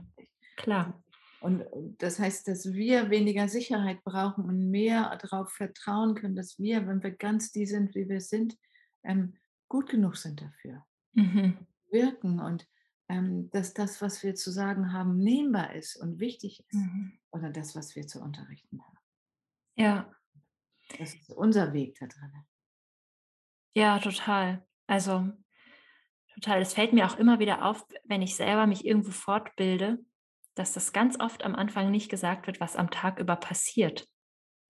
Klar. Und und das heißt, dass wir weniger Sicherheit brauchen und mehr drauf vertrauen können, dass wir, wenn wir ganz die sind, wie wir sind, ähm, gut genug sind dafür. Mhm. Wirken und, ähm, dass das, was wir zu sagen haben, nehmbar ist und wichtig ist Mhm. oder das, was wir zu unterrichten haben. Ja. Das ist unser Weg da drinnen. Ja, total. Also, total. Es fällt mir auch immer wieder auf, wenn ich selber mich irgendwo fortbilde, dass das ganz oft am Anfang nicht gesagt wird, was am Tag über passiert.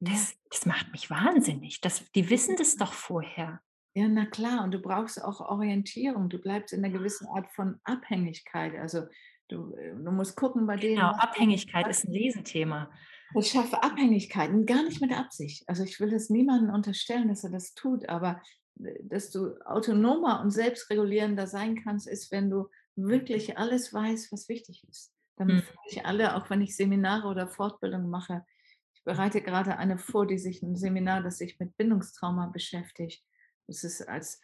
Das das macht mich wahnsinnig. Das die wissen das doch vorher. Ja, na klar, und du brauchst auch Orientierung. Du bleibst in 'ner gewissen Art von Abhängigkeit. Also, du äh, du musst gucken bei denen, Genau, Abhängigkeit ist 'n Riesenthema. Ich schaffe Abhängigkeiten, gar nicht mit Absicht. Also, ich will das niemandem unterstellen, dass er das tut, aber, dass du autonomer und selbstregulierender sein kannst, ist, wenn du wirklich alles weißt, was wichtig ist. Damit Mhm. ich alle auch wenn ich Seminare oder Fortbildungen mache ich bereite grade eine vor, die sich 'n Seminar, das sich mit Bindungstrauma beschäftigt. Das ist als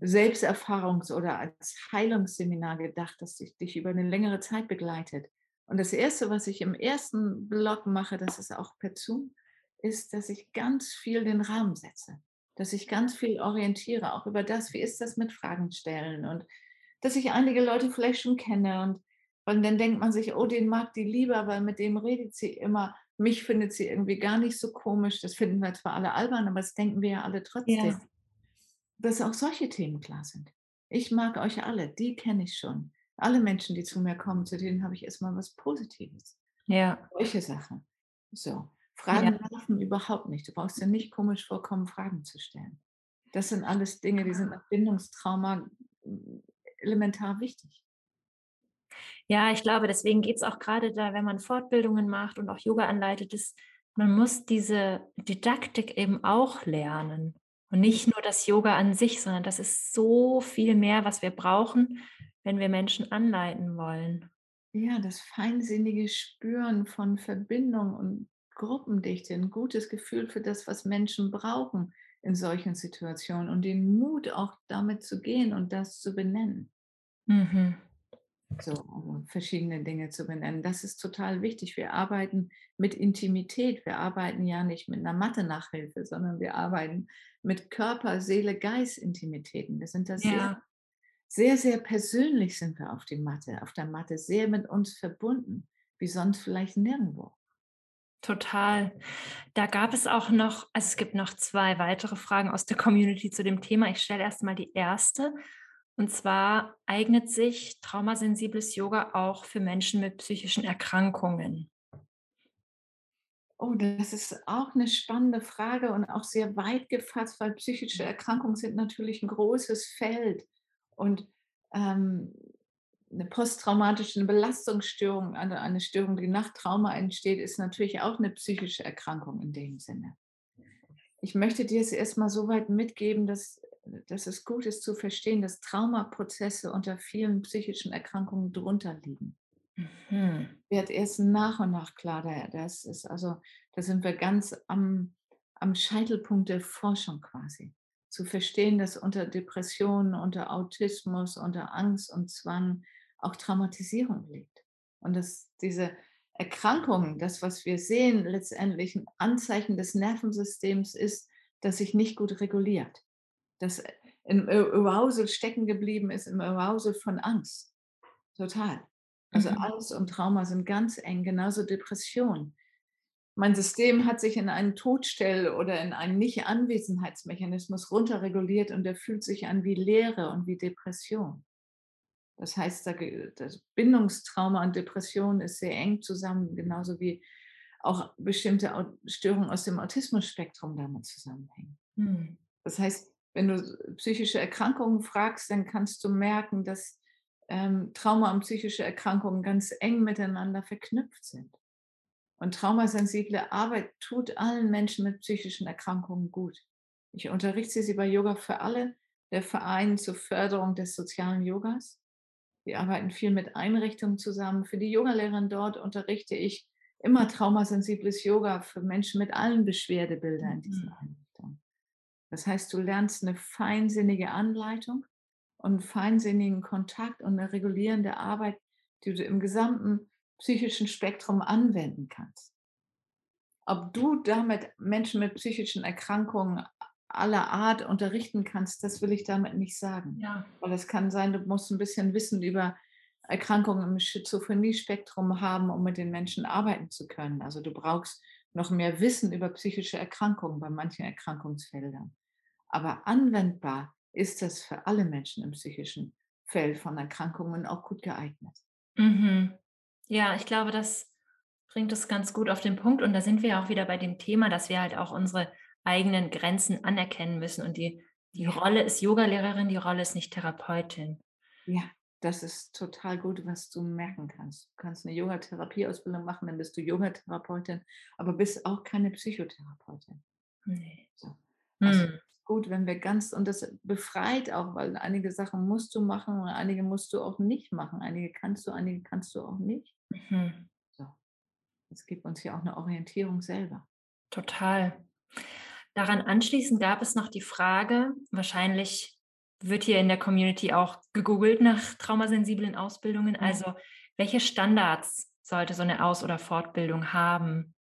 Selbsterfahrungs oder als Heilungsseminar gedacht, das dich dich über 'ne längere Zeit begleitet. Und das 1., was ich im 1. Block mache, das ist auch per Zoom, ist, dass ich ganz viel den Rahmen setze. Dass ich ganz viel orientiere, auch über das, wie ist das mit Fragen stellen und dass ich einige Leute vielleicht schon kenne und und dann denkt man sich: „Oh, den mag die lieber, weil mit dem redet sie immer. Mich findet sie irgendwie gar nicht so komisch.“ Das finden wir zwar alle albern, aber das denken wir ja alle trotzdem. Ja. Dass auch solche Themen klar sind. Ich mag euch alle, die kenne ich schon. Alle Menschen, die zu mir kommen, zu denen habe ich erst mal was Positives. Ja. Solche Sachen. So. Ja. Fragen nerven überhaupt nicht. Du brauchst dir nicht komisch vorkommen, Fragen zu stellen. Das sind alles Dinge, die sind nach Bindungstrauma, hm, elementar wichtig. Ja, ich glaube, deswegen geht's auch grade da, wenn man Fortbildungen macht und auch Yoga anleitet, ist man muss diese Didaktik eben auch lernen und nicht nur das Yoga an sich, sondern das ist so viel mehr, was wir brauchen, wenn wir Menschen anleiten wollen. Ja, das feinsinnige Spüren von Verbindung und Gruppendichte, 'n gutes Gefühl für das, was Menschen brauchen in solchen Situationen und den Mut auch damit zu gehen und das zu benennen. Mhm. So, also verschiedene Dinge zu benennen. Das ist total wichtig. Wir arbeiten mit Intimität. Wir arbeiten ja nicht mit 'ner Mathe-Nachhilfe, sondern wir arbeiten mit Körper, Seele, Geist Intimitäten. Wir sind da sehr Ja. sehr, sehr persönlich sind wir auf die Matte auf der Matte, sehr mit uns verbunden, wie sonst vielleicht nirgendwo. Total. Da gab es auch noch also, es gibt noch 2 weitere Fragen aus der Community zu dem Thema. Ich stelle erst mal die 1. Und zwar: „Eignet sich traumasensibles Yoga auch für Menschen mit psychischen Erkrankungen?“ Oh, das ist auch 'ne spannende Frage und auch sehr weit gefasst, weil psychische Erkrankungen sind natürlich 'n großes Feld und, ähm, 'ne posttraumatische Belastungsstörung, eine eine Störung, die nach Trauma entsteht, ist natürlich auch 'ne psychische Erkrankung in dem Sinne. Ich möchte dir es erst mal so weit mitgeben, dass dass es gut ist zu verstehen, dass Traumaprozesse unter vielen psychischen Erkrankungen drunter liegen. Mhm. Wird erst nach und nach klar, da das ist also da sind wir ganz am am Scheitelpunkt der Forschung quasi. Zu verstehen, dass unter Depressionen, unter Autismus, unter Angst und Zwang auch Traumatisierung liegt. Und dass diese Erkrankungen, das, was wir sehen, letztendlich 'n Anzeichen des Nervensystems ist, das sich nicht gut reguliert. Das im Ar Arousal stecken geblieben ist, im Arousal von Angst. Total. Also, Mhm. Angst und Trauma sind ganz eng, genauso Depression. mein System hat sich in einen Todstell oder in einen Nicht-Anwesenheitsmechanismus runterreguliert und der fühlt sich an wie Leere und wie Depression. Das heißt, das Bindungstrauma und Depression ist sehr eng zusammen, genauso wie auch bestimmte Störungen aus dem Autismus-Spektrum damit zusammenhängen. Hm. Das heißt, wenn du psychische Erkrankungen fragst, dann kannst du merken, dass ähm, Trauma und psychische Erkrankungen ganz eng miteinander verknüpft sind. Und traumasensible Arbeit tut allen Menschen mit psychischen Erkrankungen gut. Ich unterrichte sie bei Yoga für alle, der Verein zur Förderung des sozialen Yogas. Wir arbeiten viel mit Einrichtungen zusammen. Für die Yogalehrerin dort unterrichte ich immer traumasensibles Yoga für Menschen mit allen Beschwerdebildern in diesen mhm. Einrichtungen. Das heißt, du lernst eine feinsinnige Anleitung und feinsinnigen Kontakt und eine regulierende Arbeit, die du im gesamten psychischen Spektrum anwenden kannst. Ob du damit Menschen mit psychischen Erkrankungen aller Art unterrichten kannst, das will ich damit nicht sagen. Ja. Weil es kann sein, du musst ein bisschen Wissen über Erkrankungen im Schizophrenie-Spektrum haben, um mit den Menschen arbeiten zu können. Also du brauchst noch mehr Wissen über psychische Erkrankungen bei manchen Erkrankungsfeldern. Aber anwendbar ist das für alle Menschen im psychischen Feld von Erkrankungen auch gut geeignet. Mhm. Ja, ich glaube, das bringt es ganz gut auf den Punkt. Und da sind wir auch wieder bei dem Thema, dass wir halt auch unsere eigenen Grenzen anerkennen müssen. Und die, die Rolle ist Yogalehrerin, die Rolle ist nicht Therapeutin. Ja, das ist total gut, was du merken kannst. Du kannst eine Yoga-Therapieausbildung machen, dann bist du Yogatherapeutin, aber bist auch keine Psychotherapeutin. Nee. So. Also hm. gut, wenn wir ganz, und das befreit auch, weil einige Sachen musst du machen und einige musst du auch nicht machen. Einige kannst du, einige kannst du auch nicht. Mhm. So. Das gibt uns ja auch eine Orientierung selber. Total. Daran anschließend gab es noch die Frage, wahrscheinlich wird hier in der Community auch gegoogelt nach traumasensiblen Ausbildungen. Also, welche Standards sollte so eine Aus- oder Fortbildung haben?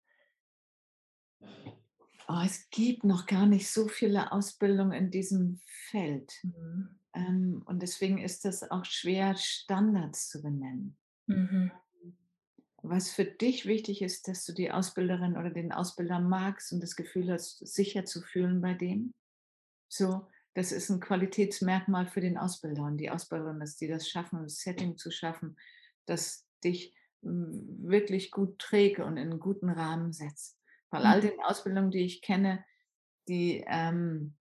Oh, es gibt noch gar nicht so viele Ausbildungen in diesem Feld. Mhm. Ähm, und deswegen ist es auch schwer, Standards zu benennen. Mhm. Was für dich wichtig ist, dass du die Ausbilderin oder den Ausbilder magst und das Gefühl hast, sicher zu fühlen bei dem. So, das ist ein Qualitätsmerkmal für den Ausbilder und die Ausbilderin ist, die das schaffen, das Setting zu schaffen, das dich hm, wirklich gut trägt und in einen guten Rahmen setzt. Weil all mhm. den Ausbildungen, die ich kenne, die, ähm,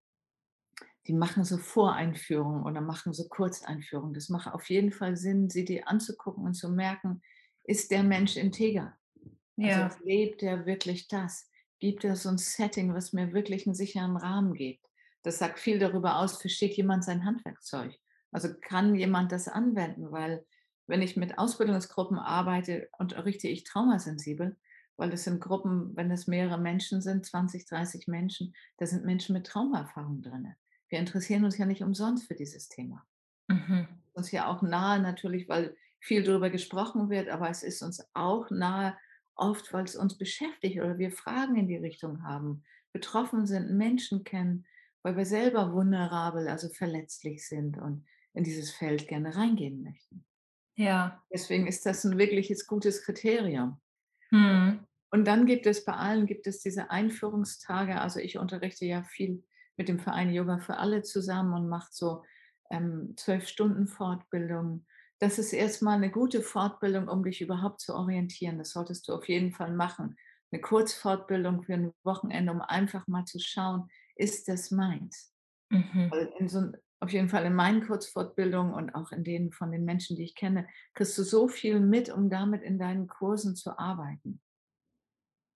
die machen so Voreinführungen oder machen so Kurzeinführungen. Das macht auf jeden Fall Sinn, sie dir anzugucken und zu merken, ist der Mensch integer? Also ja. Also lebt er wirklich das? Gibt er so ein Setting, was mir wirklich einen sicheren Rahmen gibt? Das sagt viel darüber aus, versteht jemand sein Handwerkzeug? Also kann jemand das anwenden? Weil wenn ich mit Ausbildungsgruppen arbeite, unterrichte ich traumasensibel, weil das sind Gruppen, wenn es mehrere Menschen sind, 20, 30 Menschen, da sind Menschen mit Traumaerfahrung drin. Wir interessieren uns ja nicht umsonst für dieses Thema. Mhm. Uns ja auch nahe natürlich, weil viel darüber gesprochen wird, aber es ist uns auch nahe, oft, weil es uns beschäftigt oder wir Fragen in die Richtung haben, betroffen sind, Menschen kennen, weil wir selber vulnerabel, also verletzlich sind und in dieses Feld gerne reingehen möchten. Ja. Deswegen ist das ein wirkliches gutes Kriterium. Mhm. Und dann gibt es bei allen gibt es diese Einführungstage. Also ich unterrichte ja viel mit dem Verein Yoga für alle zusammen und mache so ähm, zwölf Stunden Fortbildung. Das ist erstmal eine gute Fortbildung, um dich überhaupt zu orientieren. Das solltest du auf jeden Fall machen. Eine Kurzfortbildung für ein Wochenende, um einfach mal zu schauen, ist das meins? Mhm. So, auf jeden Fall in meinen Kurzfortbildungen und auch in denen von den Menschen, die ich kenne, kriegst du so viel mit, um damit in deinen Kursen zu arbeiten.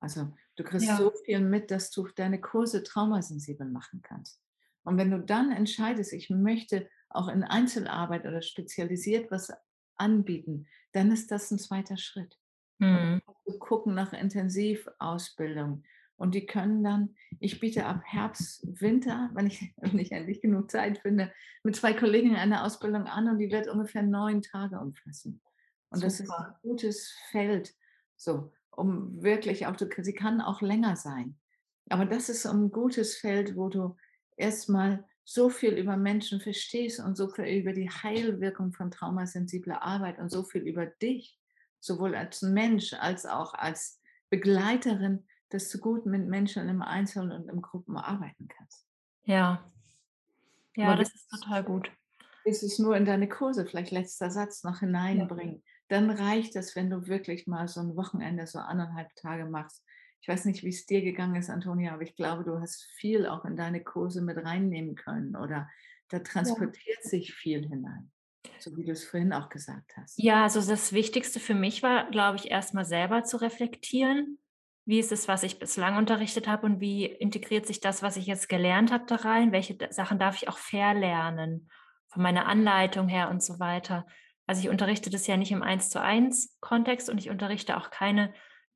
Also du kriegst ja. so viel mit, dass du deine Kurse traumasensibel machen kannst. Und wenn du dann entscheidest, ich möchte auch in Einzelarbeit oder spezialisiert was anbieten, dann ist das ein zweiter Schritt. Mhm. Und gucken nach Intensivausbildung, und die können dann, ich biete ab Herbst, Winter, wenn ich, wenn ich endlich genug Zeit finde, mit zwei Kollegen eine Ausbildung an und die wird ungefähr neun Tage umfassen. Und Super. das ist ein gutes Feld, so, um wirklich auch, sie kann auch länger sein. Aber das ist ein gutes Feld, wo du erstmal so viel über Menschen verstehst und so viel über die Heilwirkung von traumasensibler Arbeit und so viel über dich, sowohl als Mensch als auch als Begleiterin dass du gut mit Menschen im Einzelnen und in Gruppen arbeiten kannst. Ja. Ja, Aber das ist total gut. bis es nur in deine Kurse, vielleicht letzter Satz noch Ja. hineinbringen. Dann reicht es, wenn du wirklich mal so 'n Wochenende, so 1 1/2 Tage machst. Ich weiß nicht, wie's dir gegangen ist, Antonia, aber ich glaube, du hast viel auch in deine Kurse mit reinnehmen können oder da Ja. transportiert sich viel hinein, so wie du's vorhin auch gesagt hast. Ja, also das Wichtigste für mich war, glaube ich, erst mal selber zu reflektieren. Wie ist es, was ich bislang unterrichtet habe und wie integriert sich das, was ich jetzt gelernt habe, da rein? Welche Sachen darf ich auch verlernen von meiner Anleitung her und so weiter? Also, ich unterrichte das ja nicht im Eins-zu-eins-Kontext und ich unterrichte auch keine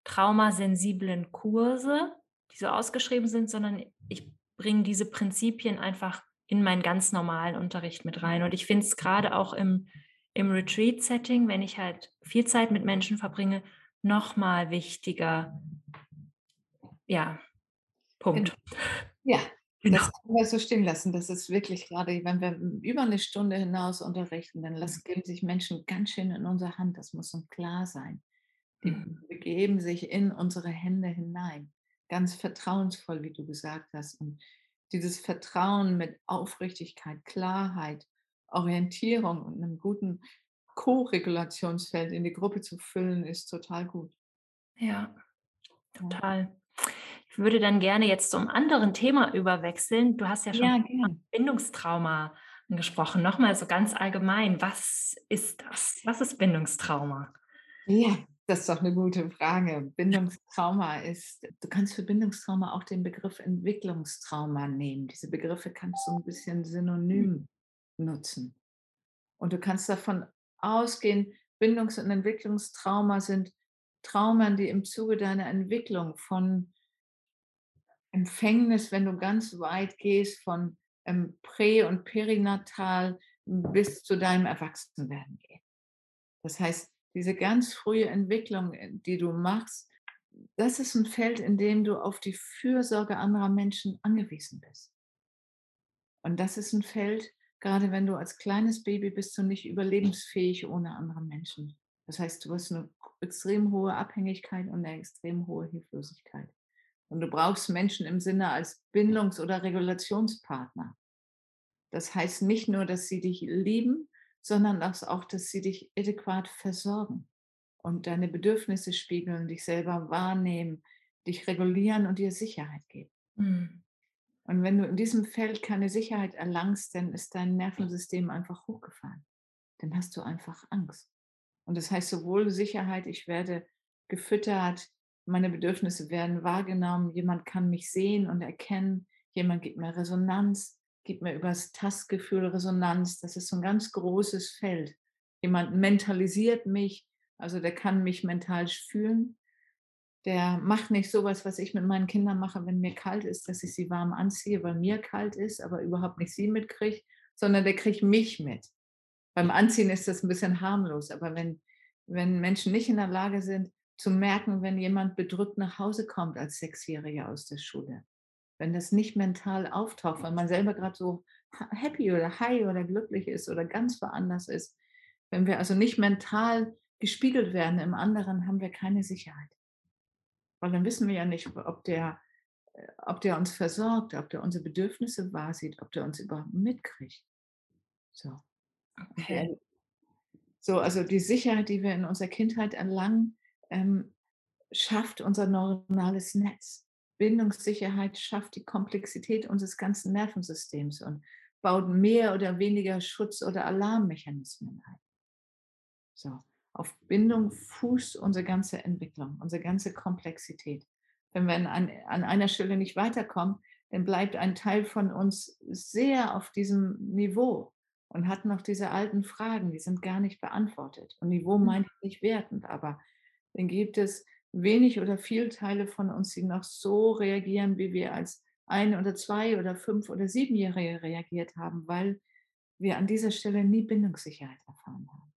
traumasensiblen Kurse, die so ausgeschrieben sind, sondern ich bringe diese Prinzipien einfach in meinen ganz normalen Unterricht mit rein. Und ich finde es grade auch im im Retreat-Setting, wenn ich halt viel Zeit mit Menschen verbringe, noch mal wichtiger. Ja, Punkt. ja, Genau. das können wir so stehen lassen. Das ist wirklich grade wenn wir über 'ne Stunde hinaus unterrichten, dann Mhm. lass geben sich Menschen ganz schön in unsere Hand. Das muss uns klar sein. Die Mhm. begeben sich in unsere Hände hinein, ganz vertrauensvoll, wie du gesagt hast. Und dieses Vertrauen mit Aufrichtigkeit, Klarheit, Orientierung und 'nem guten Koregulationsfeld in die Gruppe zu füllen, ist total gut. Ja, total. Ich würde dann gerne jetzt zum anderen Thema überwechseln. Du hast ja schon Ja. Bindungstrauma angesprochen. Noch mal so ganz allgemein, was ist das? Was ist Bindungstrauma? Ja, das ist doch 'ne gute Frage. Bindungstrauma ist du kannst für Bindungstrauma auch den Begriff Entwicklungstrauma nehmen. Diese Begriffe kannst du 'n bisschen Mhm. synonym nutzen. Und du kannst davon ausgehen, Bindungs und Entwicklungstrauma sind Traumen, die im Zuge deiner Entwicklung von Empfängnis, wenn du ganz weit gehst, von, ähm, prä und perinatal bis zu deinem Erwachsenwerden gehen. Das heißt, diese ganz frühe Entwicklung, äh, die du machst, das ist 'n Feld, in dem du auf die Fürsorge anderer Menschen angewiesen bist. Und das ist 'n Feld, grade wenn du als kleines Baby bist du nicht überlebensfähig ohne andere Menschen. Das heißt, du hast 'ne extrem hohe Abhängigkeit und 'ne extrem hohe Hilflosigkeit. Und du brauchst Menschen im Sinne als Bindungs oder Regulationspartner. Das heißt nicht nur, dass sie dich lieben, sondern dass auch, dass sie dich adäquat versorgen und deine Bedürfnisse spiegeln, dich selber wahrnehmen, dich regulieren und dir Sicherheit geben. Mhm. Und wenn du in diesem Feld keine Sicherheit erlangst, dann ist dein Nervensystem einfach hochgefahren. Dann hast du einfach Angst. Und das heißt sowohl Sicherheit, ich werde gefüttert, meine Bedürfnisse werden wahrgenommen, jemand kann mich sehen und erkennen, jemand gibt mir Resonanz, gibt mir übers Tastgefühl Resonanz. Das ist so 'n ganz großes Feld. Jemand mentalisiert mich, also der kann mich mental fühlen. Der macht nicht so was, ich mit meinen Kindern mache, wenn mir kalt ist, dass ich sie warm anziehe, weil mir kalt ist, aber überhaupt nicht sie mitkriegt, sondern der kriegt mich mit. Beim Anziehen ist das 'n bisschen harmlos, aber wenn wenn Menschen nicht in der Lage sind zu merken, wenn jemand bedrückt nach Hause kommt als Sechsjähriger aus der Schule, wenn das nicht mental auftaucht, weil man selber grad so ha happy oder high oder glücklich ist oder ganz woanders ist. Wenn wir also nicht mental gespiegelt werden im anderen, haben wir keine Sicherheit. Weil dann wissen wir ja nicht, ob der äh, ob der uns versorgt, ob der unsere Bedürfnisse wahrsieht, ob der uns überhaupt mitkriegt. So. Okay. so, also die Sicherheit, die wir in unserer Kindheit erlangen, ähm, schafft unser neuronales Netz. Bindungssicherheit schafft die Komplexität unseres ganzen Nervensystems und baut mehr oder weniger Schutz oder Alarmmechanismen ein. So, auf Bindung fußt unsere ganze Entwicklung, unsere ganze Komplexität. Wenn wir an an einer Stelle nicht weiterkommen, dann bleibt ein Teil von uns sehr auf diesem Niveau und hat noch diese alten Fragen, die sind gar nicht beantwortet. Und Niveau Mhm. meine ich nicht wertend, aber dann gibt es wenig oder viel Teile von uns, die noch so reagieren, wie wir als 1 oder 2 oder 5 oder 7-Jährige reagiert haben, weil wir an dieser Stelle nie Bindungssicherheit erfahren haben.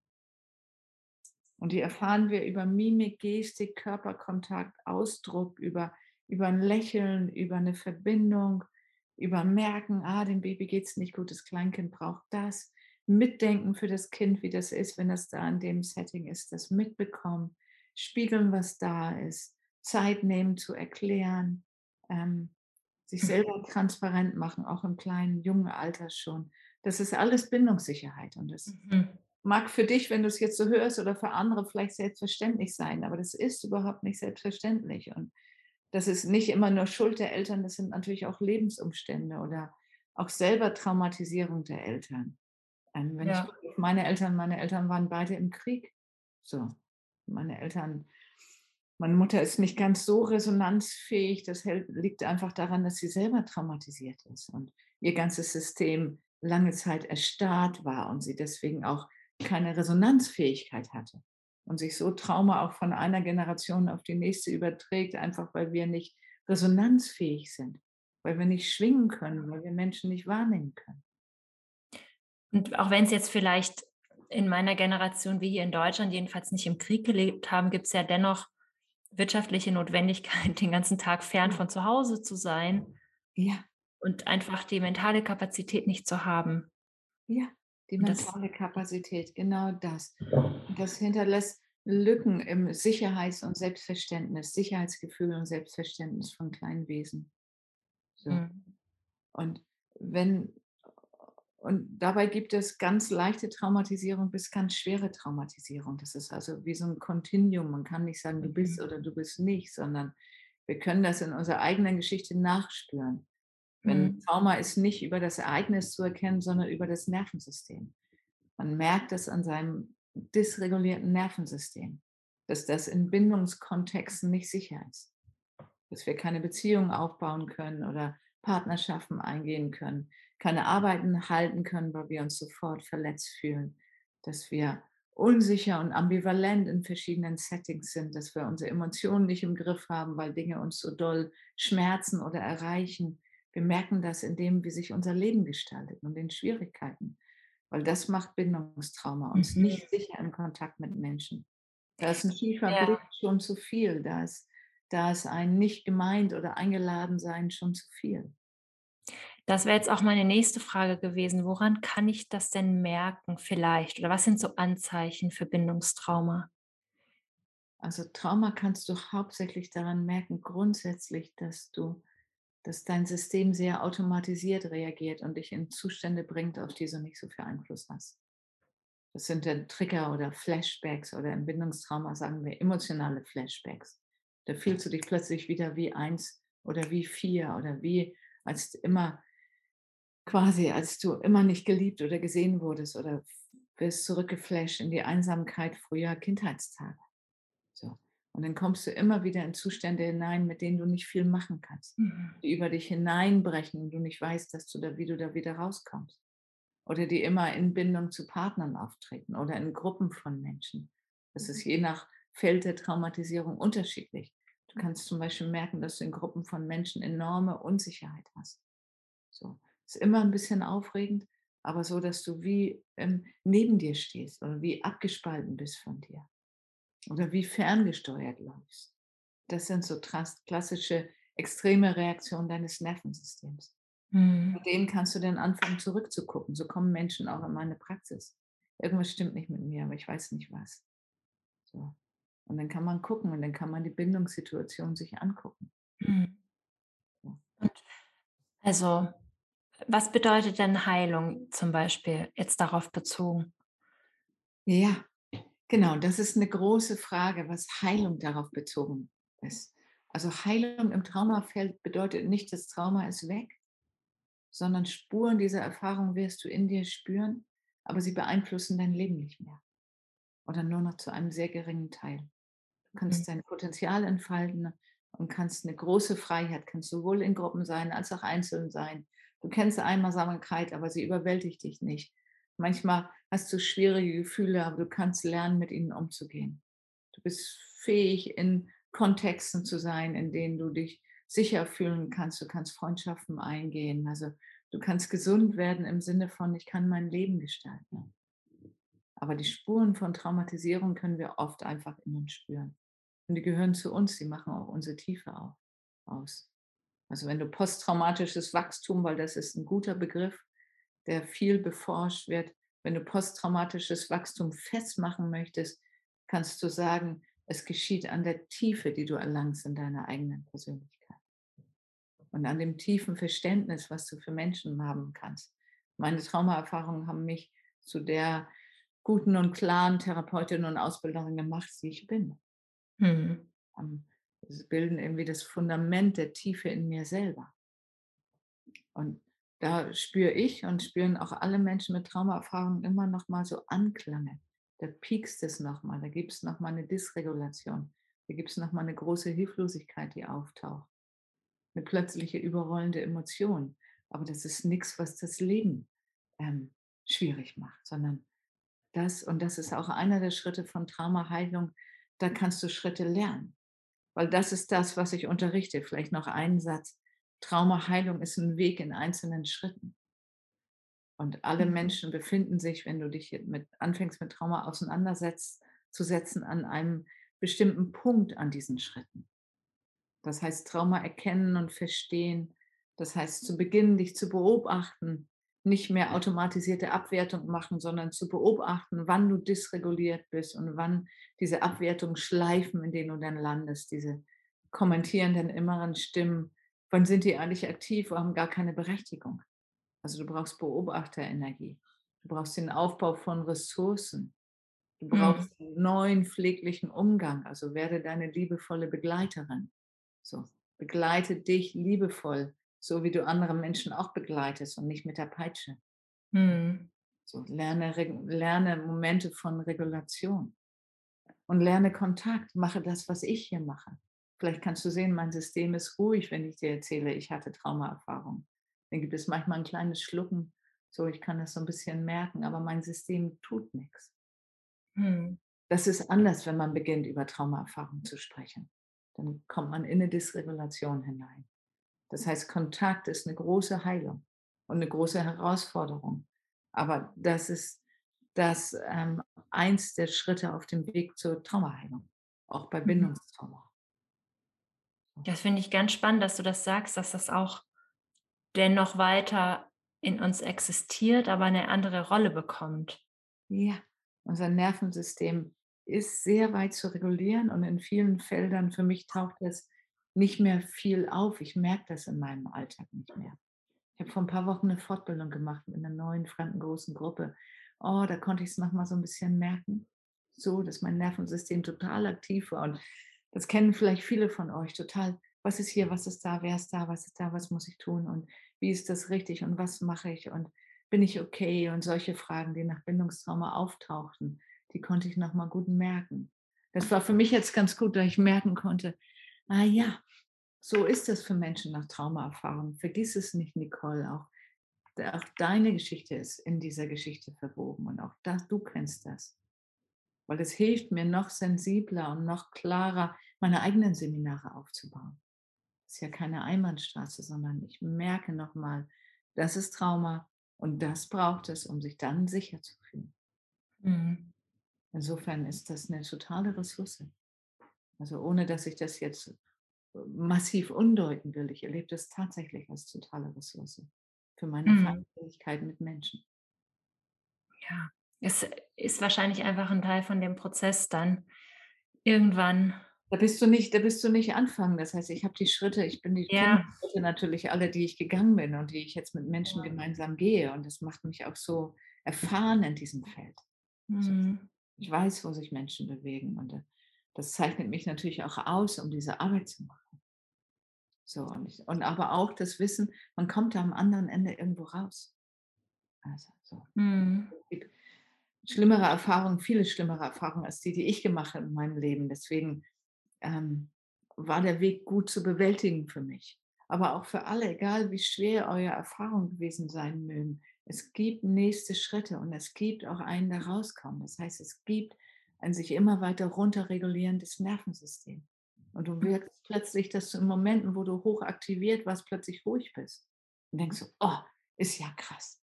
Und die erfahren wir über Mimik, Gestik, Körperkontakt, Ausdruck, über über 'n Lächeln, über 'ne Verbindung, über Merken: „Ah, dem Baby geht's nicht gut, das Kleinkind braucht das.“ Mitdenken für das Kind, wie das ist, wenn das da in dem Setting ist, das mitbekommen, spiegeln, was da ist, Zeit nehmen zu erklären, ähm, sich selber transparent machen, auch im kleinen, jungen Alter schon. Das ist alles Bindungssicherheit und das Mhm. mag für dich, wenn du es jetzt so hörst oder für andere vielleicht selbstverständlich sein, aber das ist überhaupt nicht selbstverständlich und das ist nicht immer nur Schuld der Eltern, das sind natürlich auch Lebensumstände oder auch selber Traumatisierung der Eltern. Ähm, wenn ich Ja. auf meine Eltern meine Eltern waren beide im Krieg. So, meine Eltern meine Mutter ist nicht ganz so resonanzfähig. Das liegt einfach daran, dass sie selber traumatisiert ist und ihr ganzes System lange Zeit erstarrt war und sie deswegen auch keine Resonanzfähigkeit hatte und sich so Trauma auch von einer Generation auf die nächste überträgt, einfach weil wir nicht resonanzfähig sind, weil wir nicht schwingen können, weil wir Menschen nicht wahrnehmen können. Und auch wenn's jetzt vielleicht in meiner Generation wie hier in Deutschland jedenfalls nicht im Krieg gelebt haben, gibt's ja dennoch wirtschaftliche Notwendigkeit, den ganzen Tag fern von zu Hause zu sein Ja. und einfach die mentale Kapazität nicht zu haben. Ja, die Und das mentale Kapazität, genau das. Und das hinterlässt Lücken im Sicherheits und Selbstverständnis Sicherheitsgefühl und Selbstverständnis von kleinen Wesen. So. Mhm. Und wenn und dabei gibt es ganz leichte Traumatisierung bis ganz schwere Traumatisierung. Das ist also wie so 'n Kontinuum. Man kann nicht sagen: „Du bist Mhm. oder du bist nicht“, sondern wir können das in unserer eigenen Geschichte nachspüren. Wenn Mhm. Trauma ist nicht über das Ereignis zu erkennen, sondern über das Nervensystem. Man merkt es an seinem dysregulierten Nervensystem, dass das in Bindungskontexten nicht sicher ist. Dass wir keine Beziehungen aufbauen können oder Partnerschaften eingehen können, keine Arbeiten halten können, weil wir uns sofort verletzt fühlen, dass wir unsicher und ambivalent in verschiedenen Settings sind, dass wir unsere Emotionen nicht im Griff haben, weil Dinge uns so doll schmerzen oder erreichen. Wir merken das in dem, wie sich unser Leben gestaltet und den Schwierigkeiten, weil das macht Bindungstrauma, uns Mhm. nicht sicher im Kontakt mit Menschen. Da ist 'n schiefer Ja. Blick schon zu viel, da ist da ist ein nicht gemeint oder eingeladen sein schon zu viel. Das wäre jetzt auch meine nächste Frage gewesen. Woran kann ich das denn merken vielleicht oder was sind so Anzeichen für Bindungstrauma? Also, Trauma kannst du hauptsächlich daran merken grundsätzlich, dass du dass dein System sehr automatisiert reagiert und dich in Zustände bringt, auf die du nicht so viel Einfluss hast. Das sind dann Trigger oder Flashbacks oder im Bindungstrauma sagen wir emotionale Flashbacks. Da fühlst du dich plötzlich wieder wie 1 oder wie 4 oder wie als immer quasi als du immer nicht geliebt oder gesehen wurdest oder wirst zurückgeflasht in die Einsamkeit früher Kindheitstage. So. Und dann kommst du immer wieder in Zustände hinein, mit denen du nicht viel machen kannst, Mhm. die über dich hineinbrechen und du nicht weißt, dass du da wie du da wieder rauskommst. Oder die immer in Bindung zu Partnern auftreten oder in Gruppen von Menschen. Das ist je nach Feld der Traumatisierung unterschiedlich. Du kannst zum Beispiel merken, dass du in Gruppen von Menschen enorme Unsicherheit hast. So. Ist immer 'n bisschen aufregend, aber so, dass du wie, ähm, neben dir stehst oder wie abgespalten bist von dir oder wie ferngesteuert läufst. Das sind so klassische extreme Reaktionen deines Nervensystems. Mhm. Mit denen kannst du dann anfangen zurückzugucken. So kommen Menschen auch in meine Praxis. Irgendwas stimmt nicht mit mir, aber ich weiß nicht was. So. Und dann kann man gucken und dann kann man die Bindungssituation sich angucken. Mhm. Also, was bedeutet denn Heilung zum Beispiel jetzt darauf bezogen? Ja, genau, das ist 'ne große Frage, was Heilung darauf bezogen ist. Also, Heilung im Traumafeld bedeutet nicht, das Trauma ist weg, sondern Spuren dieser Erfahrung wirst du in dir spüren, aber sie beeinflussen dein Leben nicht mehr oder nur noch zu einem sehr geringen Teil. Du Mhm. kannst dein Potenzial entfalten und kannst 'ne große Freiheit kannst sowohl in Gruppen sein als auch einzeln sein. Du kennst Einsamkeit, aber sie überwältigt dich nicht. Manchmal hast du schwierige Gefühle, aber du kannst lernen, mit ihnen umzugehen. Du bist fähig, in Kontexten zu sein, in denen du dich sicher fühlen kannst. Du kannst Freundschaften eingehen. Also, du kannst gesund werden im Sinne von: „Ich kann mein Leben gestalten.“ Aber die Spuren von Traumatisierung können wir oft einfach in uns spüren. Und die gehören zu uns, die machen auch unsere Tiefe au aus. Also, wenn du posttraumatisches Wachstum weil das ist 'n guter Begriff, der viel beforscht wird. Wenn du posttraumatisches Wachstum festmachen möchtest, kannst du sagen, Es geschieht an der Tiefe, die du erlangst in deiner eigenen Persönlichkeit. Und an dem tiefen Verständnis, was du für Menschen haben kannst. Meine Traumaerfahrungen haben mich zu der guten und klaren Therapeutin und Ausbilderin gemacht, die ich bin. Mhm. Sie bilden irgendwie das Fundament der Tiefe in mir selber. Und da spüre ich und spüren auch alle Menschen mit Traumaerfahrungen immer noch mal so Anklange da piekst es nochmal, da gibt es nochmal eine Dysregulation, da gibt es nochmal eine große Hilflosigkeit, die auftaucht. Eine plötzliche überrollende Emotion. Aber das ist nichts, was das Leben ähm, schwierig macht, sondern das, und das ist auch einer der Schritte von Traumaheilung, da kannst du Schritte lernen. Weil das ist das, was ich unterrichte. Vielleicht noch einen Satz. Traumaheilung ist ein Weg in einzelnen Schritten. Und alle Mhm. Menschen befinden sich, wenn du dich mit, anfängst mit Trauma auseinandersetzt, zu setzen, an einem bestimmten Punkt an diesen Schritten. Das heißt, Trauma erkennen und verstehen. Das heißt, zu beginnen, dich zu beobachten, nicht mehr automatisierte Abwertung machen, sondern zu beobachten, wann du dysreguliert bist und wann diese Abwertung schleifen, in denen du dann landest, diese kommentierenden inneren Stimmen, wann sind die eigentlich aktiv, oder haben gar keine Berechtigung. Also du brauchst Beobachterenergie. Du brauchst den Aufbau von Ressourcen. Du Mhm. brauchst einen neuen pfleglichen Umgang. Also werde deine liebevolle Begleiterin. So, begleite dich liebevoll, so wie du andere Menschen auch begleitest und nicht mit der Peitsche. Mhm. So, lerne, lerne Momente von Regulation und lerne Kontakt. Mache das, was ich hier mache. Vielleicht kannst du sehen, mein System ist ruhig, wenn ich dir erzähle, ich hatte Traumaerfahrung. Dann gibt es manchmal ein kleines Schlucken. So, ich kann das so ein bisschen merken, aber mein System tut nichts. Mhm. Das ist anders, wenn man beginnt, über Traumaerfahrung zu sprechen. Dann kommt man in eine Dysregulation hinein. Das heißt, Kontakt ist eine große Heilung und eine große Herausforderung. Aber das ist das ähm, eins der Schritte auf dem Weg zur Traumaheilung, auch bei Mhm. Bindungstrauma. Das finde ich ganz spannend, dass du das sagst, dass das auch dennoch weiter in uns existiert, aber eine andere Rolle bekommt. Ja, unser Nervensystem ist sehr weit zu regulieren und in vielen Feldern für mich taucht es nicht mehr viel auf. Ich merke das in meinem Alltag nicht mehr. Ich habe vor ein paar Wochen eine Fortbildung gemacht mit einer neuen fremden großen Gruppe. Oh, da konnte ich es noch mal so ein bisschen merken, so, dass mein Nervensystem total aktiv war und das kennen vielleicht viele von euch total: „Was ist hier? Was ist da? Wer ist da? Was ist da? Was muss ich tun? Und wie ist das richtig? Und was mache ich? Und bin ich okay?“ Und solche Fragen, die nach Bindungstrauma auftauchten, die konnte ich noch mal gut merken. Das war für mich jetzt ganz gut, da ich merken konnte: „Ah ja, so ist es für Menschen nach Traumaerfahrung. Vergiss es nicht, Nicole. Auch, auch deine Geschichte ist in dieser Geschichte verwoben und auch das, du kennst das. Weil es hilft mir, noch sensibler und noch klarer meine eigenen Seminare aufzubauen. Das ist ja keine Einbahnstraße, sondern ich merke nochmal, das ist Trauma und das braucht es, um sich dann sicher zu fühlen. Mhm. Insofern ist das eine totale Ressource. Also ohne dass ich das jetzt massiv undeuten will. Ich erlebe das tatsächlich als totale Ressource für meine Mhm. Verantwortlichkeit mit Menschen. Ja. Es ist wahrscheinlich einfach ein Teil von dem Prozess dann irgendwann Da bist du nicht da bist du nicht anfangen. Das heißt, ich habe die Schritte ich bin die ja. Schritte natürlich alle, die ich gegangen bin und die ich jetzt mit Menschen gemeinsam gehe und das macht mich auch so erfahren in diesem Feld. Mhm. ich weiß, wo sich Menschen bewegen und, äh, das zeichnet mich natürlich auch aus, um diese Arbeit zu machen. So und ich und aber auch das Wissen, man kommt da am anderen Ende irgendwo raus. Also, so. Mhm. gibt schlimmere Erfahrungen, viele schlimmere Erfahrungen als die, die ich gemacht habe in meinem Leben. Deswegen ähm, war der Weg gut zu bewältigen für mich. Aber auch für alle, egal wie schwer eure Erfahrungen gewesen sein mögen. Es gibt nächste Schritte und es gibt auch einen, der rauskommt. Das heißt, es gibt ein sich immer weiter runterregulierendes Nervensystem. Und du wirkst plötzlich, dass du in Momenten, wo du hoch aktiviert warst, plötzlich ruhig bist. Und denkst so, oh, ist ja krass.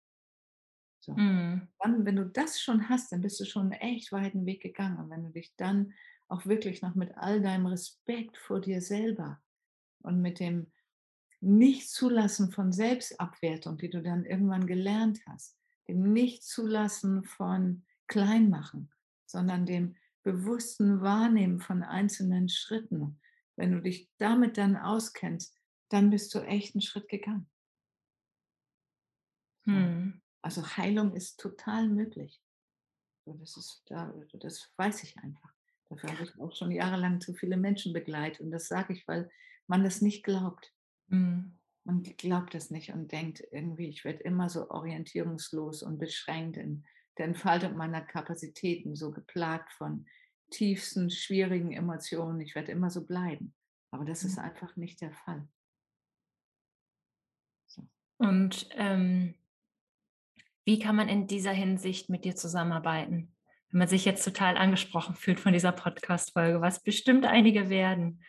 So Mhm. dann, wenn du das schon hast, dann bist du schon 'n echt weiten Weg gegangen. Und wenn du dich dann auch wirklich noch mit all deinem Respekt vor dir selber und mit dem Nicht-Zulassen von Selbstabwertung, die du dann irgendwann gelernt hast, dem Nicht-Zulassen von Kleinmachen, sondern dem bewussten Wahrnehmen von einzelnen Schritten, wenn du dich damit dann auskennst, dann bist du echt einen Schritt gegangen. Mhm. Also Heilung ist total möglich. Das, ist, da, das weiß ich einfach. Dafür habe ich auch schon jahrelang zu viele Menschen begleitet. Und das sage ich, weil man das nicht glaubt. Mhm. Man glaubt das nicht und denkt irgendwie, ich werde immer so orientierungslos und beschränkt in der Entfaltung meiner Kapazitäten, so geplagt von tiefsten, schwierigen Emotionen. Ich werde immer so bleiben. Aber das ist Mhm. einfach nicht der Fall. So. Und ähm, wie kann man in dieser Hinsicht mit dir zusammenarbeiten? Wenn man sich jetzt total angesprochen fühlt von dieser Podcast-Folge, was bestimmt einige werden.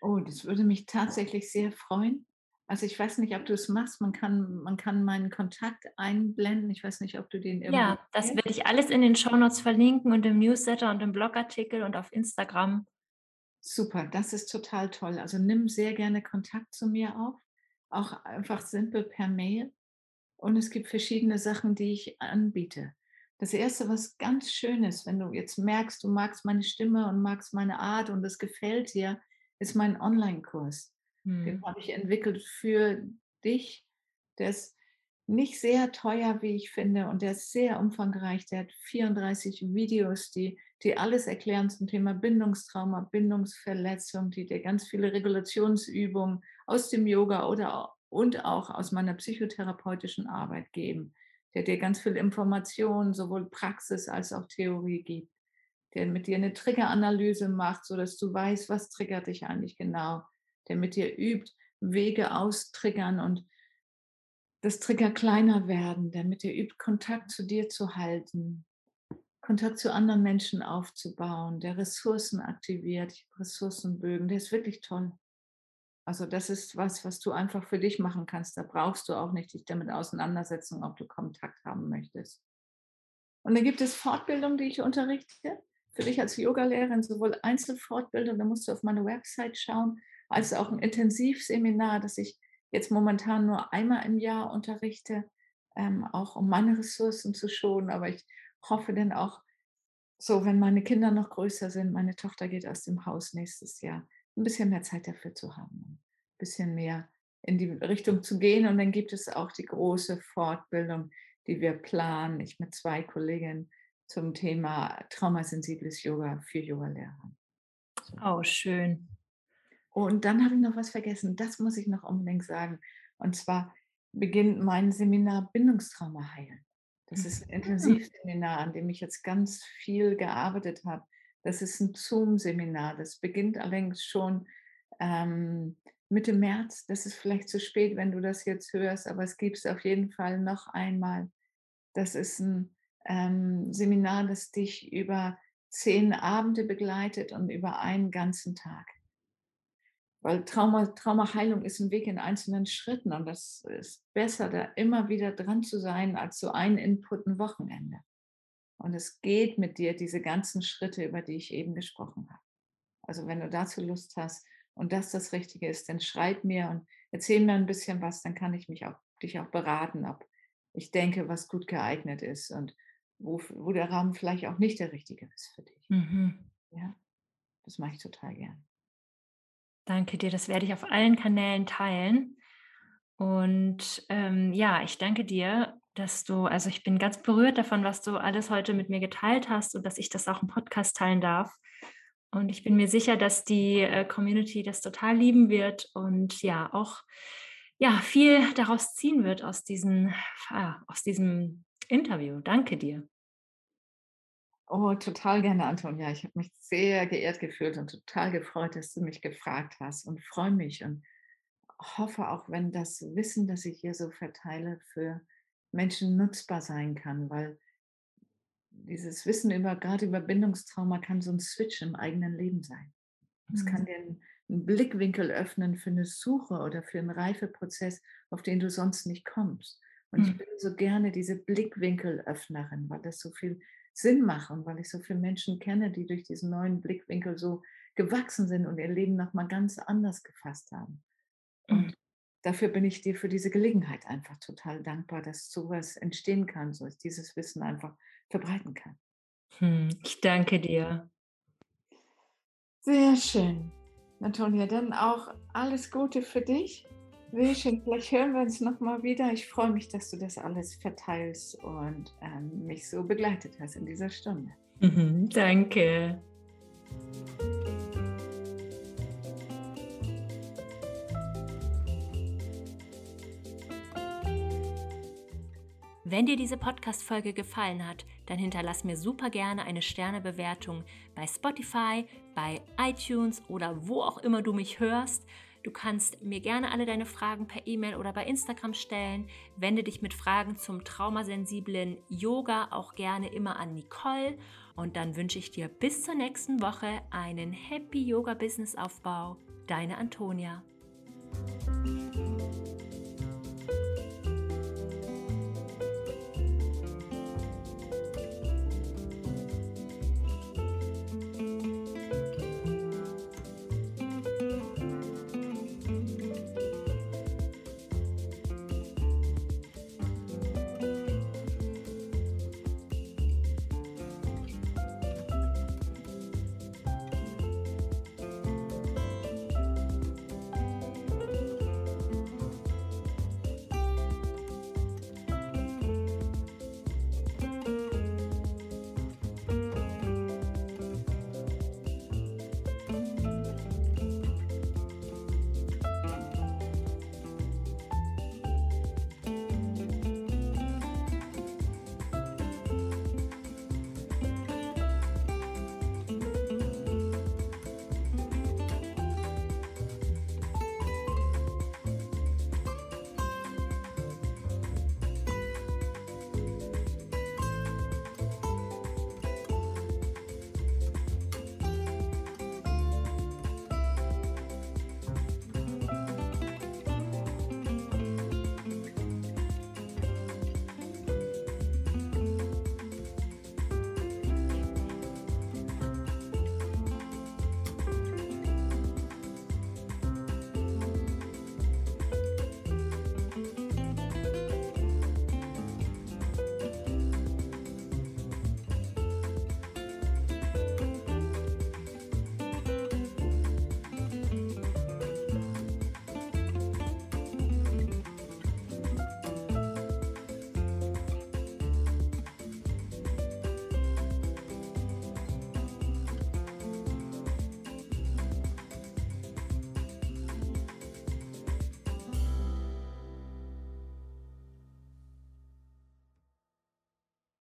Oh, das würde mich tatsächlich sehr freuen. Also ich weiß nicht, ob du es machst. Man kann, man kann meinen Kontakt einblenden. Ich weiß nicht, ob du den irgendwo. Ja, das werde ich alles in den Shownotes verlinken und im Newsletter und im Blogartikel und auf Instagram. Super, das ist total toll. Also nimm sehr gerne Kontakt zu mir auf, auch einfach simpel per Mail. Und es gibt verschiedene Sachen, die ich anbiete. Das erste, was ganz schön ist, wenn du jetzt merkst, du magst meine Stimme und magst meine Art und es gefällt dir, ist mein Online-Kurs. Den Hm. habe ich entwickelt für dich. Der ist nicht sehr teuer, wie ich finde, und der ist sehr umfangreich. Der hat 34 Videos, die, die alles erklären zum Thema Bindungstrauma, Bindungsverletzung, die dir ganz viele Regulationsübungen aus dem Yoga oder und auch aus meiner psychotherapeutischen Arbeit geben, der dir ganz viel Informationen, sowohl Praxis als auch Theorie gibt, der mit dir eine Triggeranalyse macht, sodass du weißt, was triggert dich eigentlich genau, der mit dir übt, Wege austriggern und das Trigger kleiner werden, der mit dir übt, Kontakt zu dir zu halten, Kontakt zu anderen Menschen aufzubauen, der Ressourcen aktiviert, Ressourcenbögen, der ist wirklich toll. Also das ist was, was du einfach für dich machen kannst. Da brauchst du auch nicht dich damit auseinandersetzen, ob du Kontakt haben möchtest. Und dann gibt es Fortbildung, die ich unterrichte. Für dich als Yogalehrerin sowohl Einzelfortbildung, da musst du auf meine Website schauen, als auch ein Intensivseminar, das ich jetzt momentan nur einmal im Jahr unterrichte, ähm, auch um meine Ressourcen zu schonen. Aber ich hoffe dann auch, so wenn meine Kinder noch größer sind, meine Tochter geht aus dem Haus nächstes Jahr, ein bisschen mehr Zeit dafür zu haben, ein bisschen mehr in die Richtung zu gehen. Und dann gibt es auch die große Fortbildung, die wir planen, ich mit zwei Kolleginnen zum Thema traumasensibles Yoga für Yogalehrer. Oh, schön. Und dann habe ich noch was vergessen, das muss ich noch unbedingt sagen. Und zwar beginnt mein Seminar Bindungstrauma heilen. Das ist ein Mhm. Intensivseminar, an dem ich jetzt ganz viel gearbeitet habe. Das ist ein Zoom-Seminar. Das beginnt allerdings schon ähm, Mitte März. Das ist vielleicht zu spät, wenn du das jetzt hörst, aber es gibt es auf jeden Fall noch einmal. Das ist ein ähm, Seminar, das dich über zehn Abende begleitet und über einen ganzen Tag. Weil Trauma, Traumaheilung ist ein Weg in einzelnen Schritten und das ist besser, da immer wieder dran zu sein, als so ein Input ein Wochenende. Und es geht mit dir diese ganzen Schritte, über die ich eben gesprochen habe. Also wenn du dazu Lust hast und das das Richtige ist, dann schreib mir und erzähl mir ein bisschen was, dann kann ich mich auch, dich auch beraten, ob ich denke, was gut geeignet ist und wo, wo der Rahmen vielleicht auch nicht der richtige ist für dich. Mhm. Ja, das mache ich total gern. Danke dir, das werde ich auf allen Kanälen teilen. Und ähm, ja, ich danke dir, dass du, also ich bin ganz berührt davon, was du alles heute mit mir geteilt hast und dass ich das auch im Podcast teilen darf. Und ich bin mir sicher, dass die äh, Community das total lieben wird und ja auch ja, viel daraus ziehen wird aus, diesen, ah, aus diesem Interview. Danke dir. Oh, total gerne, Antonia. Ich habe mich sehr geehrt gefühlt und total gefreut, dass du mich gefragt hast und freue mich und hoffe auch, wenn das Wissen, das ich hier so verteile, für Menschen nutzbar sein kann, weil dieses Wissen über gerade über Bindungstrauma kann so ein Switch im eigenen Leben sein. Es kann Mhm. dir einen einen Blickwinkel öffnen für eine Suche oder für einen Reifeprozess, auf den du sonst nicht kommst. Und ich bin so gerne diese Blickwinkelöffnerin, weil das so viel Sinn macht und weil ich so viele Menschen kenne, die durch diesen neuen Blickwinkel so gewachsen sind und ihr Leben noch mal ganz anders gefasst haben. Mhm. Und dafür bin ich dir für diese Gelegenheit einfach total dankbar, dass sowas entstehen kann, so dass dieses Wissen einfach verbreiten kann. Hm, Ich danke dir. Sehr schön. Antonia, dann auch alles Gute für dich. Schön. Vielleicht hören wir uns nochmal wieder. Ich freue mich, dass du das alles verteilst und ähm, mich so begleitet hast in dieser Stunde. Mhm, danke. Wenn dir diese Podcast-Folge gefallen hat, dann hinterlass mir super gerne eine Sternebewertung bei Spotify, bei iTunes oder wo auch immer du mich hörst. Du kannst mir gerne alle deine Fragen per E-Mail oder bei Instagram stellen. Wende dich mit Fragen zum traumasensiblen Yoga auch gerne immer an Nicole. Und dann wünsche ich dir bis zur nächsten Woche einen Happy Yoga Business Aufbau. Deine Antonia.